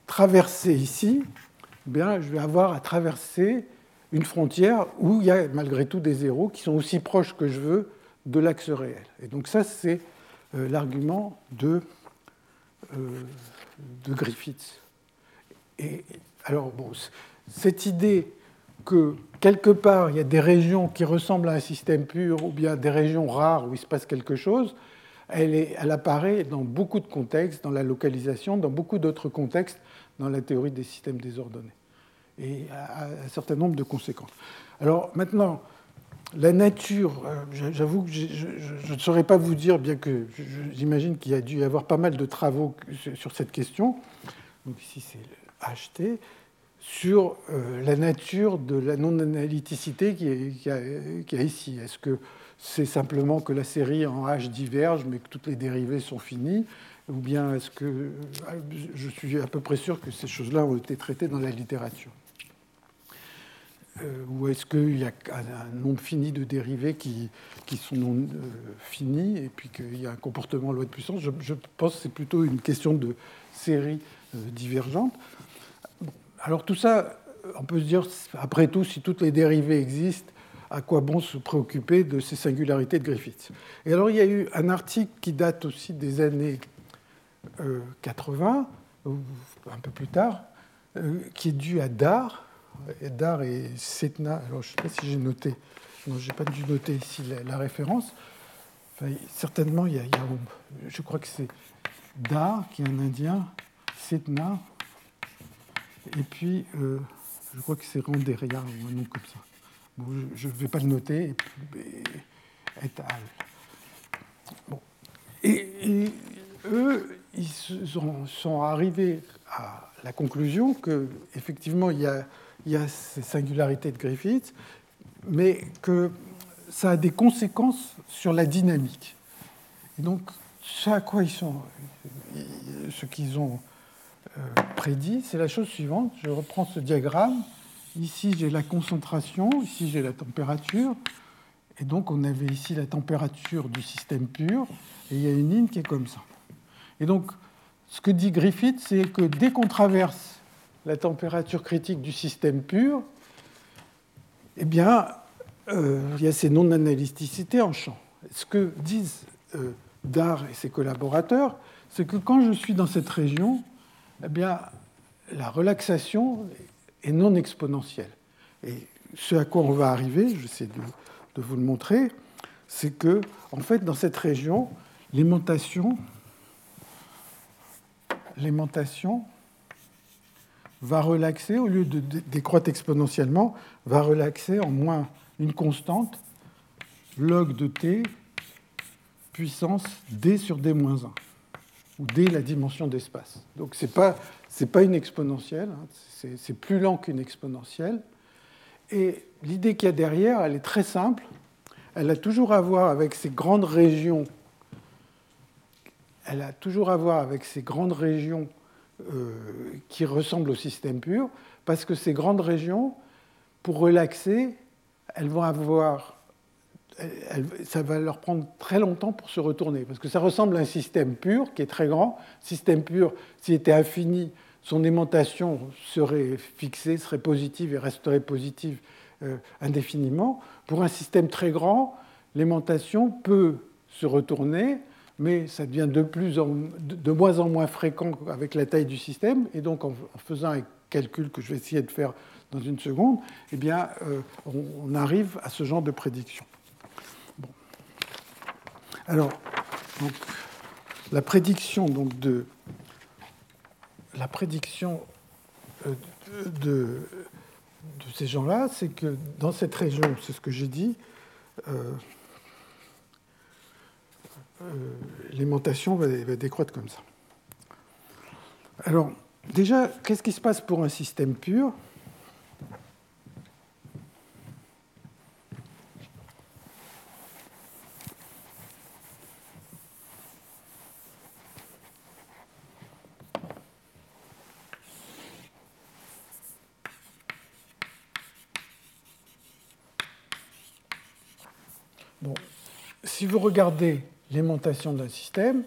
traverser ici, eh bien, je vais avoir à traverser une frontière où il y a malgré tout des zéros qui sont aussi proches que je veux de l'axe réel. Et donc ça, c'est euh, l'argument de, euh, de Griffiths. Et alors, bon, cette idée que quelque part, il y a des régions qui ressemblent à un système pur ou bien des régions rares où il se passe quelque chose, elle, apparaît dans beaucoup de contextes, dans la localisation, dans beaucoup d'autres contextes, dans la théorie des systèmes désordonnés et a un certain nombre de conséquences. Alors maintenant, la nature, euh, j'avoue que je ne saurais pas vous dire, bien que j'imagine qu'il y a dû y avoir pas mal de travaux sur cette question, donc ici c'est le HT, sur euh, la nature de la non-analyticité qui est, ici. Est-ce que c'est simplement que la série en H diverge, mais que toutes les dérivées sont finies Ou bien est-ce que euh, je suis à peu près sûr que ces choses-là ont été traitées dans la littérature euh, ou est-ce qu'il y a un nombre fini de dérivés qui, sont non euh, finis et puis qu'il y a un comportement loi de puissance? Je, pense que c'est plutôt une question de séries euh, divergentes. Alors tout ça, on peut se dire, après tout, si toutes les dérivées existent, à quoi bon se préoccuper de ces singularités de Griffith Et alors il y a eu un article qui date aussi des années 80, un peu plus tard, qui est dû à Dar, Dar et Setna. Alors, je ne sais pas si j'ai noté. Non, je n'ai pas dû noter ici la, référence. certainement, il y, a, je crois que c'est Dar, qui est un Indien, Setna, et puis euh, je crois que c'est Randeria, ou un nom comme ça. Bon, je ne vais pas le noter. Et, et, bon. et, eux, ils sont, sont arrivés à la conclusion qu'effectivement, il y a il y a ces singularités de Griffith, mais que ça a des conséquences sur la dynamique. Et donc, ce à quoi ils sont, ce qu'ils ont prédit, c'est la chose suivante. Je reprends ce diagramme. Ici, j'ai la concentration, ici, j'ai la température. Et donc, on avait ici la température du système pur, et il y a une ligne qui est comme ça. Et donc, ce que dit Griffith, c'est que dès qu'on traverse la température critique du système pur, eh bien, euh, il y a ces non-analysticités en champ. Ce que disent euh, et ses collaborateurs, c'est que quand je suis dans cette région, eh bien, la relaxation est non exponentielle. Et ce à quoi on va arriver, j'essaie de, de vous le montrer, c'est que, en fait, dans cette région, l'aimantation, va relaxer, au lieu de décroître exponentiellement, va relaxer en moins une constante, log de t puissance d sur d moins 1 ou dès la dimension d'espace. Donc ce n'est pas, pas, une exponentielle, hein. c'est plus lent qu'une exponentielle. Et l'idée qu'il y a derrière, elle est très simple. Elle a toujours à voir avec ces grandes régions. Elle a toujours à voir avec ces grandes régions euh, qui ressemblent au système pur, parce que ces grandes régions, pour relaxer, elles vont avoir ça va leur prendre très longtemps pour se retourner, parce que ça ressemble à un système pur qui est très grand. Système pur, s'il était infini, son aimantation serait fixée, serait positive et resterait positive euh, indéfiniment. Pour un système très grand, l'aimantation peut se retourner, mais ça devient de, moins en moins fréquent avec la taille du système, et donc en faisant un calcul que je vais essayer de faire dans une seconde, eh bien, euh, on, arrive à ce genre de prédiction. Alors, la prédiction donc, de la prédiction euh, de, ces gens-là, c'est que dans cette région, c'est ce que j'ai dit, euh, l'aimantation va, va décroître comme ça. Alors, déjà, qu'est-ce qui se passe pour un système pur? Si vous regardez l'aimantation d'un système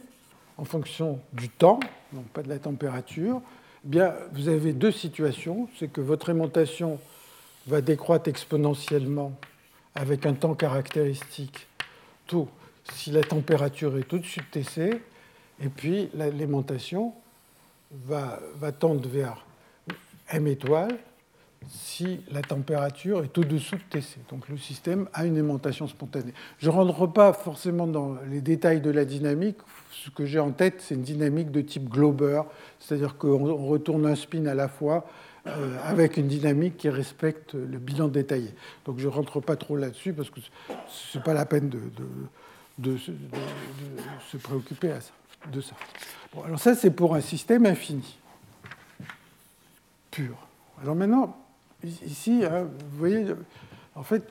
en fonction du temps, donc pas de la température, eh bien, vous avez deux situations. C'est que votre aimantation va décroître exponentiellement avec un temps caractéristique tout si la température est au-dessus de Tc, et puis l'aimantation va, va tendre vers m étoile si la température est au-dessous de Tc. Donc le système a une aimantation spontanée. Je ne rentre pas forcément dans les détails de la dynamique. Ce que j'ai en tête, c'est une dynamique de type Glauber, c'est-à-dire qu'on retourne un spin à la fois euh, avec une dynamique qui respecte le bilan détaillé. Donc je ne rentre pas trop là-dessus parce que ce n'est pas la peine de, de, se préoccuper de ça. alors ça, c'est pour un système infini, pur. Alors maintenant, ici, hein, vous voyez, en fait,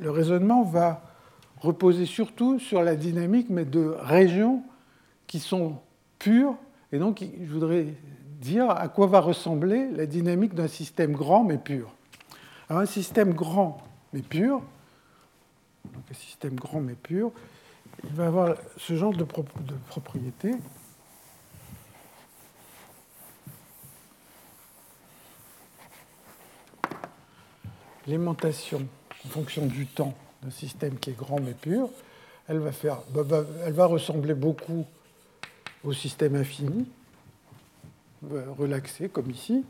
le raisonnement va reposer surtout sur la dynamique, mais de régions qui sont pures. Et donc, je voudrais dire à quoi va ressembler la dynamique d'un système grand mais pur. Alors, un système grand mais pur, un système grand mais pur, il va avoir ce genre de, de propriétés. L'aimantation en fonction du temps d'un système qui est grand mais pur, elle va, ressembler beaucoup au système infini, relaxé comme ici.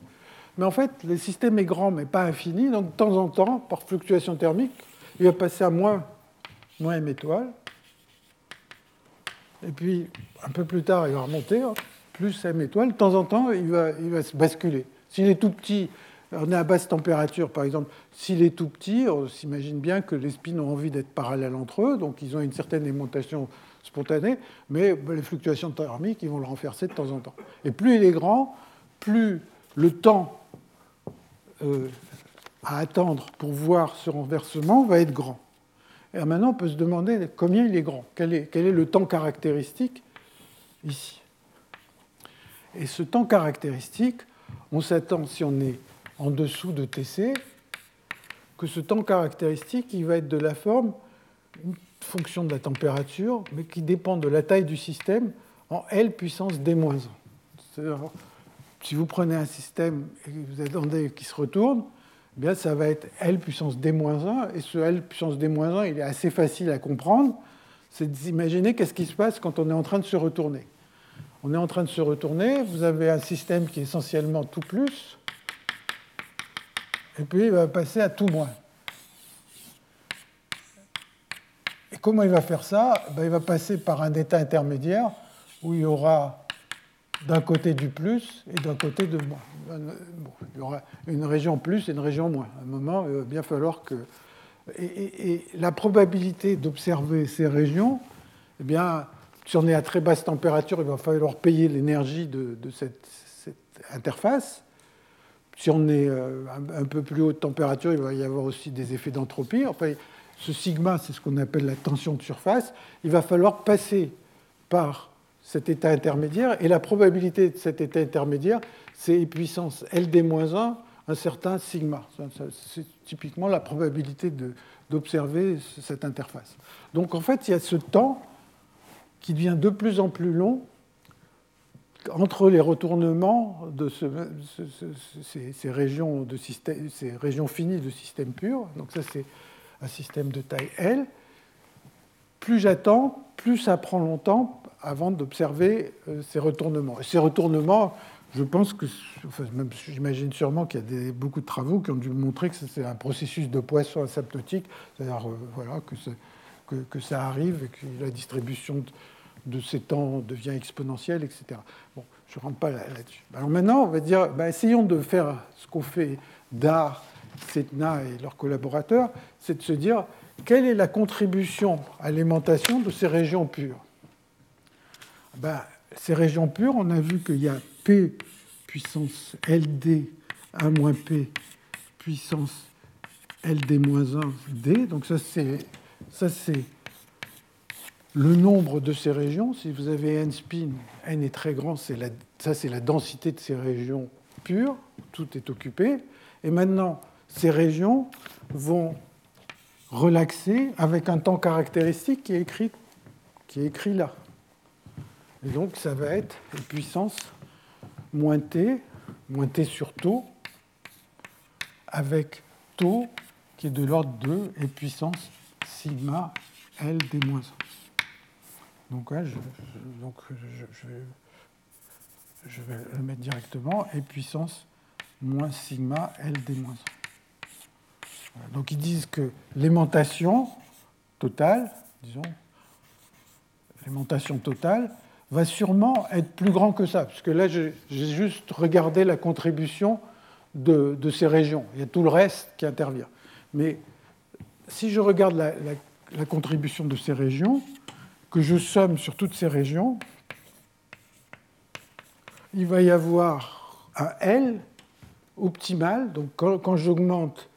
Mais en fait, le système est grand mais pas infini, donc de temps en temps, par fluctuation thermique, il va passer à moins, moins m étoile. Et puis, un peu plus tard, il va remonter, hein, plus m étoile. De temps en temps, il va se basculer. S'il est tout petit, on est à basse température, par exemple, s'il est tout petit, on s'imagine bien que les spins ont envie d'être parallèles entre eux, donc ils ont une certaine aimantation spontanée, mais les fluctuations thermiques, ils vont le renverser de temps en temps. Et plus il est grand, plus le temps euh, à attendre pour voir ce renversement va être grand. Et maintenant, on peut se demander combien il est grand, quel est, quel est le temps caractéristique ici? Et ce temps caractéristique, on s'attend, si on est en dessous de Tc, que ce temps caractéristique il va être de la forme une fonction de la température, mais qui dépend de la taille du système en L puissance d-1. Si vous prenez un système et que vous attendez qu'il se retourne, eh bien ça va être L puissance d-1, et ce L puissance d-1, il est assez facile à comprendre. C'est d'imaginer qu'est-ce qui se passe quand on est en train de se retourner. On est en train de se retourner, vous avez un système qui est essentiellement tout plus, et puis il va passer à tout moins. Et comment il va faire ça? Ben, Il va passer par un état intermédiaire où il y aura d'un côté du plus et d'un côté de moins. il y aura une région plus et une région moins. À un moment, il va bien falloir que. Et, la probabilité d'observer ces régions, eh bien, si on est à très basse température, il va falloir payer l'énergie de, cette, interface. Si on est euh, un peu plus haute température, il va y avoir aussi des effets d'entropie. Enfin, ce sigma, c'est ce qu'on appelle la tension de surface. Il va falloir passer par cet état intermédiaire, et la probabilité de cet état intermédiaire, c'est puissance LD-1, un certain sigma. C'est typiquement la probabilité d'observer cette interface. Donc en fait, il y a ce temps qui devient de plus en plus long entre les retournements de ces, régions finies de système pur. Donc ça, c'est un système de taille L. Plus j'attends, plus ça prend longtemps avant d'observer euh, ces retournements. Et ces retournements, je pense que, j'imagine sûrement qu'il y a beaucoup de travaux qui ont dû montrer que c'est un processus de Poisson asymptotique, c'est-à-dire euh, que, ça arrive et que la distribution de, ces temps devient exponentielle, etc. Bon, je ne rentre pas là-dessus. Alors maintenant, on va dire, bah, essayons de faire ce qu'on fait d'art, Setna et leurs collaborateurs, c'est de se dire quelle est la contribution à l'aimantation de ces régions pures? Ben, ces régions pures, on a vu qu'il y a P puissance LD 1 moins P puissance LD moins 1 D. Donc ça c'est le nombre de ces régions. Si vous avez n spin, n est très grand, ça c'est la densité de ces régions pures, tout est occupé. Et maintenant, ces régions vont relaxer avec un temps caractéristique qui est écrit, là. Et donc ça va être puissance moins t, moins t sur taux, avec taux qui est de l'ordre de et puissance sigma L d moins 1. Donc, je, donc je, vais le mettre directement, et puissance moins sigma L d moins 1. Donc ils disent que l'aimantation totale, disons, l'aimantation totale, va sûrement être plus grand que ça, puisque là, j'ai juste regardé la contribution de, ces régions. Il y a tout le reste qui intervient. Mais si je regarde la, la contribution de ces régions, que je somme sur toutes ces régions, il va y avoir un L optimal. Donc quand, j'augmente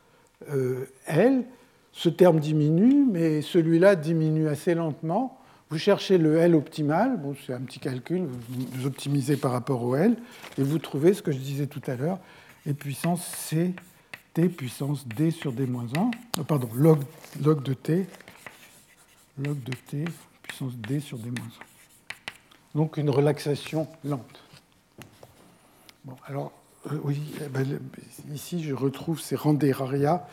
euh, L, ce terme diminue, mais celui-là diminue assez lentement. Vous cherchez le L optimal, bon, c'est un petit calcul, vous optimisez par rapport au L, et vous trouvez ce que je disais tout à l'heure, et puissance C, T puissance D sur D moins 1, euh, pardon, log, log de T, log de T D sur D moins 1. Donc une relaxation lente. Bon, alors, euh, oui, eh ben, ici je retrouve ces Randeraria,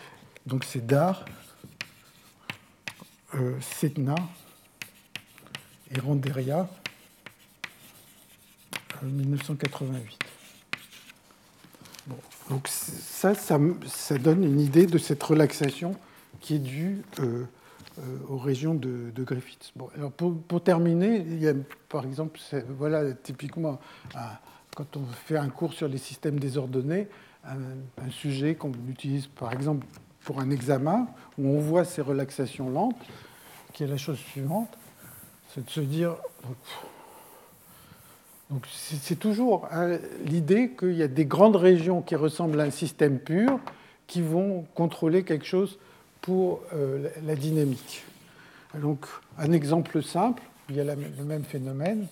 donc c'est DAR, euh, Setna, et Randeria en 1988. donc ça, ça, donne une idée de cette relaxation qui est due euh, euh, aux régions de, Griffith. Bon, alors pour, terminer, il y a par exemple, voilà typiquement quand on fait un cours sur les systèmes désordonnés, un, un sujet qu'on utilise par exemple pour un examen où on voit ces relaxations lentes, qui est la chose suivante c'est de se dire. Donc c'est toujours hein, l'idée qu'il y a des grandes régions qui ressemblent à un système pur qui vont contrôler quelque chose pour euh, la dynamique. Donc un exemple simple, il y a le même phénomène.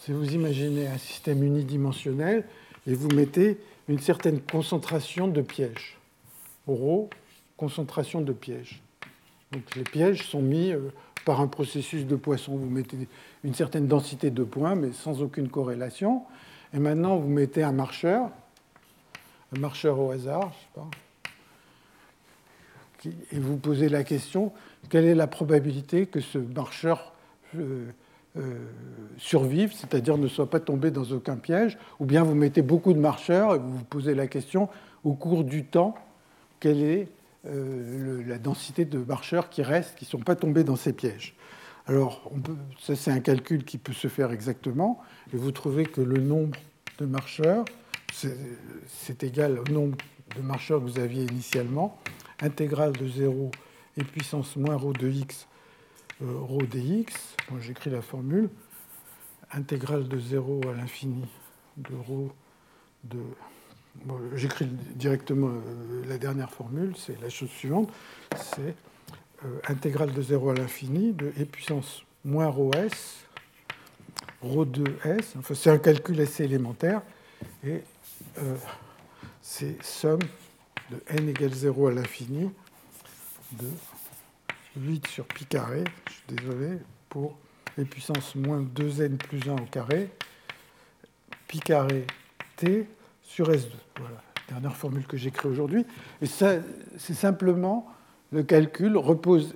Si vous imaginez un système unidimensionnel et vous mettez une certaine concentration de pièges, ρ concentration de pièges. Donc les pièges sont mis euh, par un processus de poisson. Vous mettez une certaine densité de points, mais sans aucune corrélation. Et maintenant, vous mettez un marcheur, un marcheur au hasard, je sais pas, et vous posez la question quelle est la probabilité que ce marcheur euh, euh, survive, c'est-à-dire ne soit pas tombé dans aucun piège, ou bien vous mettez beaucoup de marcheurs et vous vous posez la question au cours du temps, quelle est euh, la densité de marcheurs qui restent, qui ne sont pas tombés dans ces pièges? Alors, ça c'est un calcul qui peut se faire exactement, et vous trouvez que le nombre de marcheurs, c'est égal au nombre de marcheurs que vous aviez initialement, intégrale de 0 et puissance moins ρ de x, euh, ρ dx, j'écris la formule, intégrale de 0 à l'infini de ρ de J'écris directement euh, la dernière formule, c'est la chose suivante, c'est euh, intégrale de 0 à l'infini de e puissance moins rho s, rho 2 s, enfin, c'est un calcul assez élémentaire, et euh, c'est somme de n égale 0 à l'infini de 8 sur pi carré, je suis désolé, pour les puissances moins 2n plus 1 au carré, pi carré t sur S2. Voilà, dernière formule que j'écris aujourd'hui. Et ça, c'est simplement, le calcul repose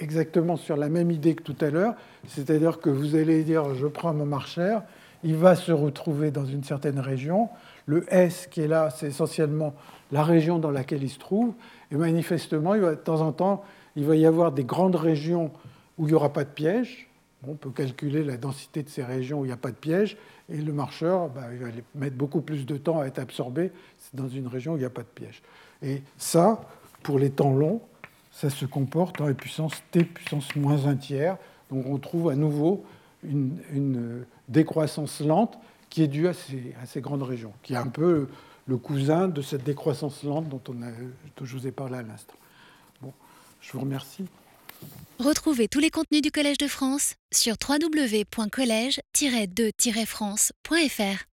exactement sur la même idée que tout à l'heure, c'est-à-dire que vous allez dire, je prends mon marcheur, il va se retrouver dans une certaine région, le S qui est là, c'est essentiellement la région dans laquelle il se trouve, et manifestement, il va, de temps en temps, il va y avoir des grandes régions où il n'y aura pas de piège, on peut calculer la densité de ces régions où il n'y a pas de piège, et le marcheur bah, il va mettre beaucoup plus de temps à être absorbé dans une région où il n'y a pas de piège. Et ça, pour les temps longs, ça se comporte dans les puissances t puissance moins un tiers. Donc on trouve à nouveau une, décroissance lente qui est due à ces, grandes régions, qui est un peu le cousin de cette décroissance lente dont je vous ai parlé à l'instant. Bon, je vous remercie. Retrouvez tous les contenus du Collège de France sur www.colège-2-france.fr.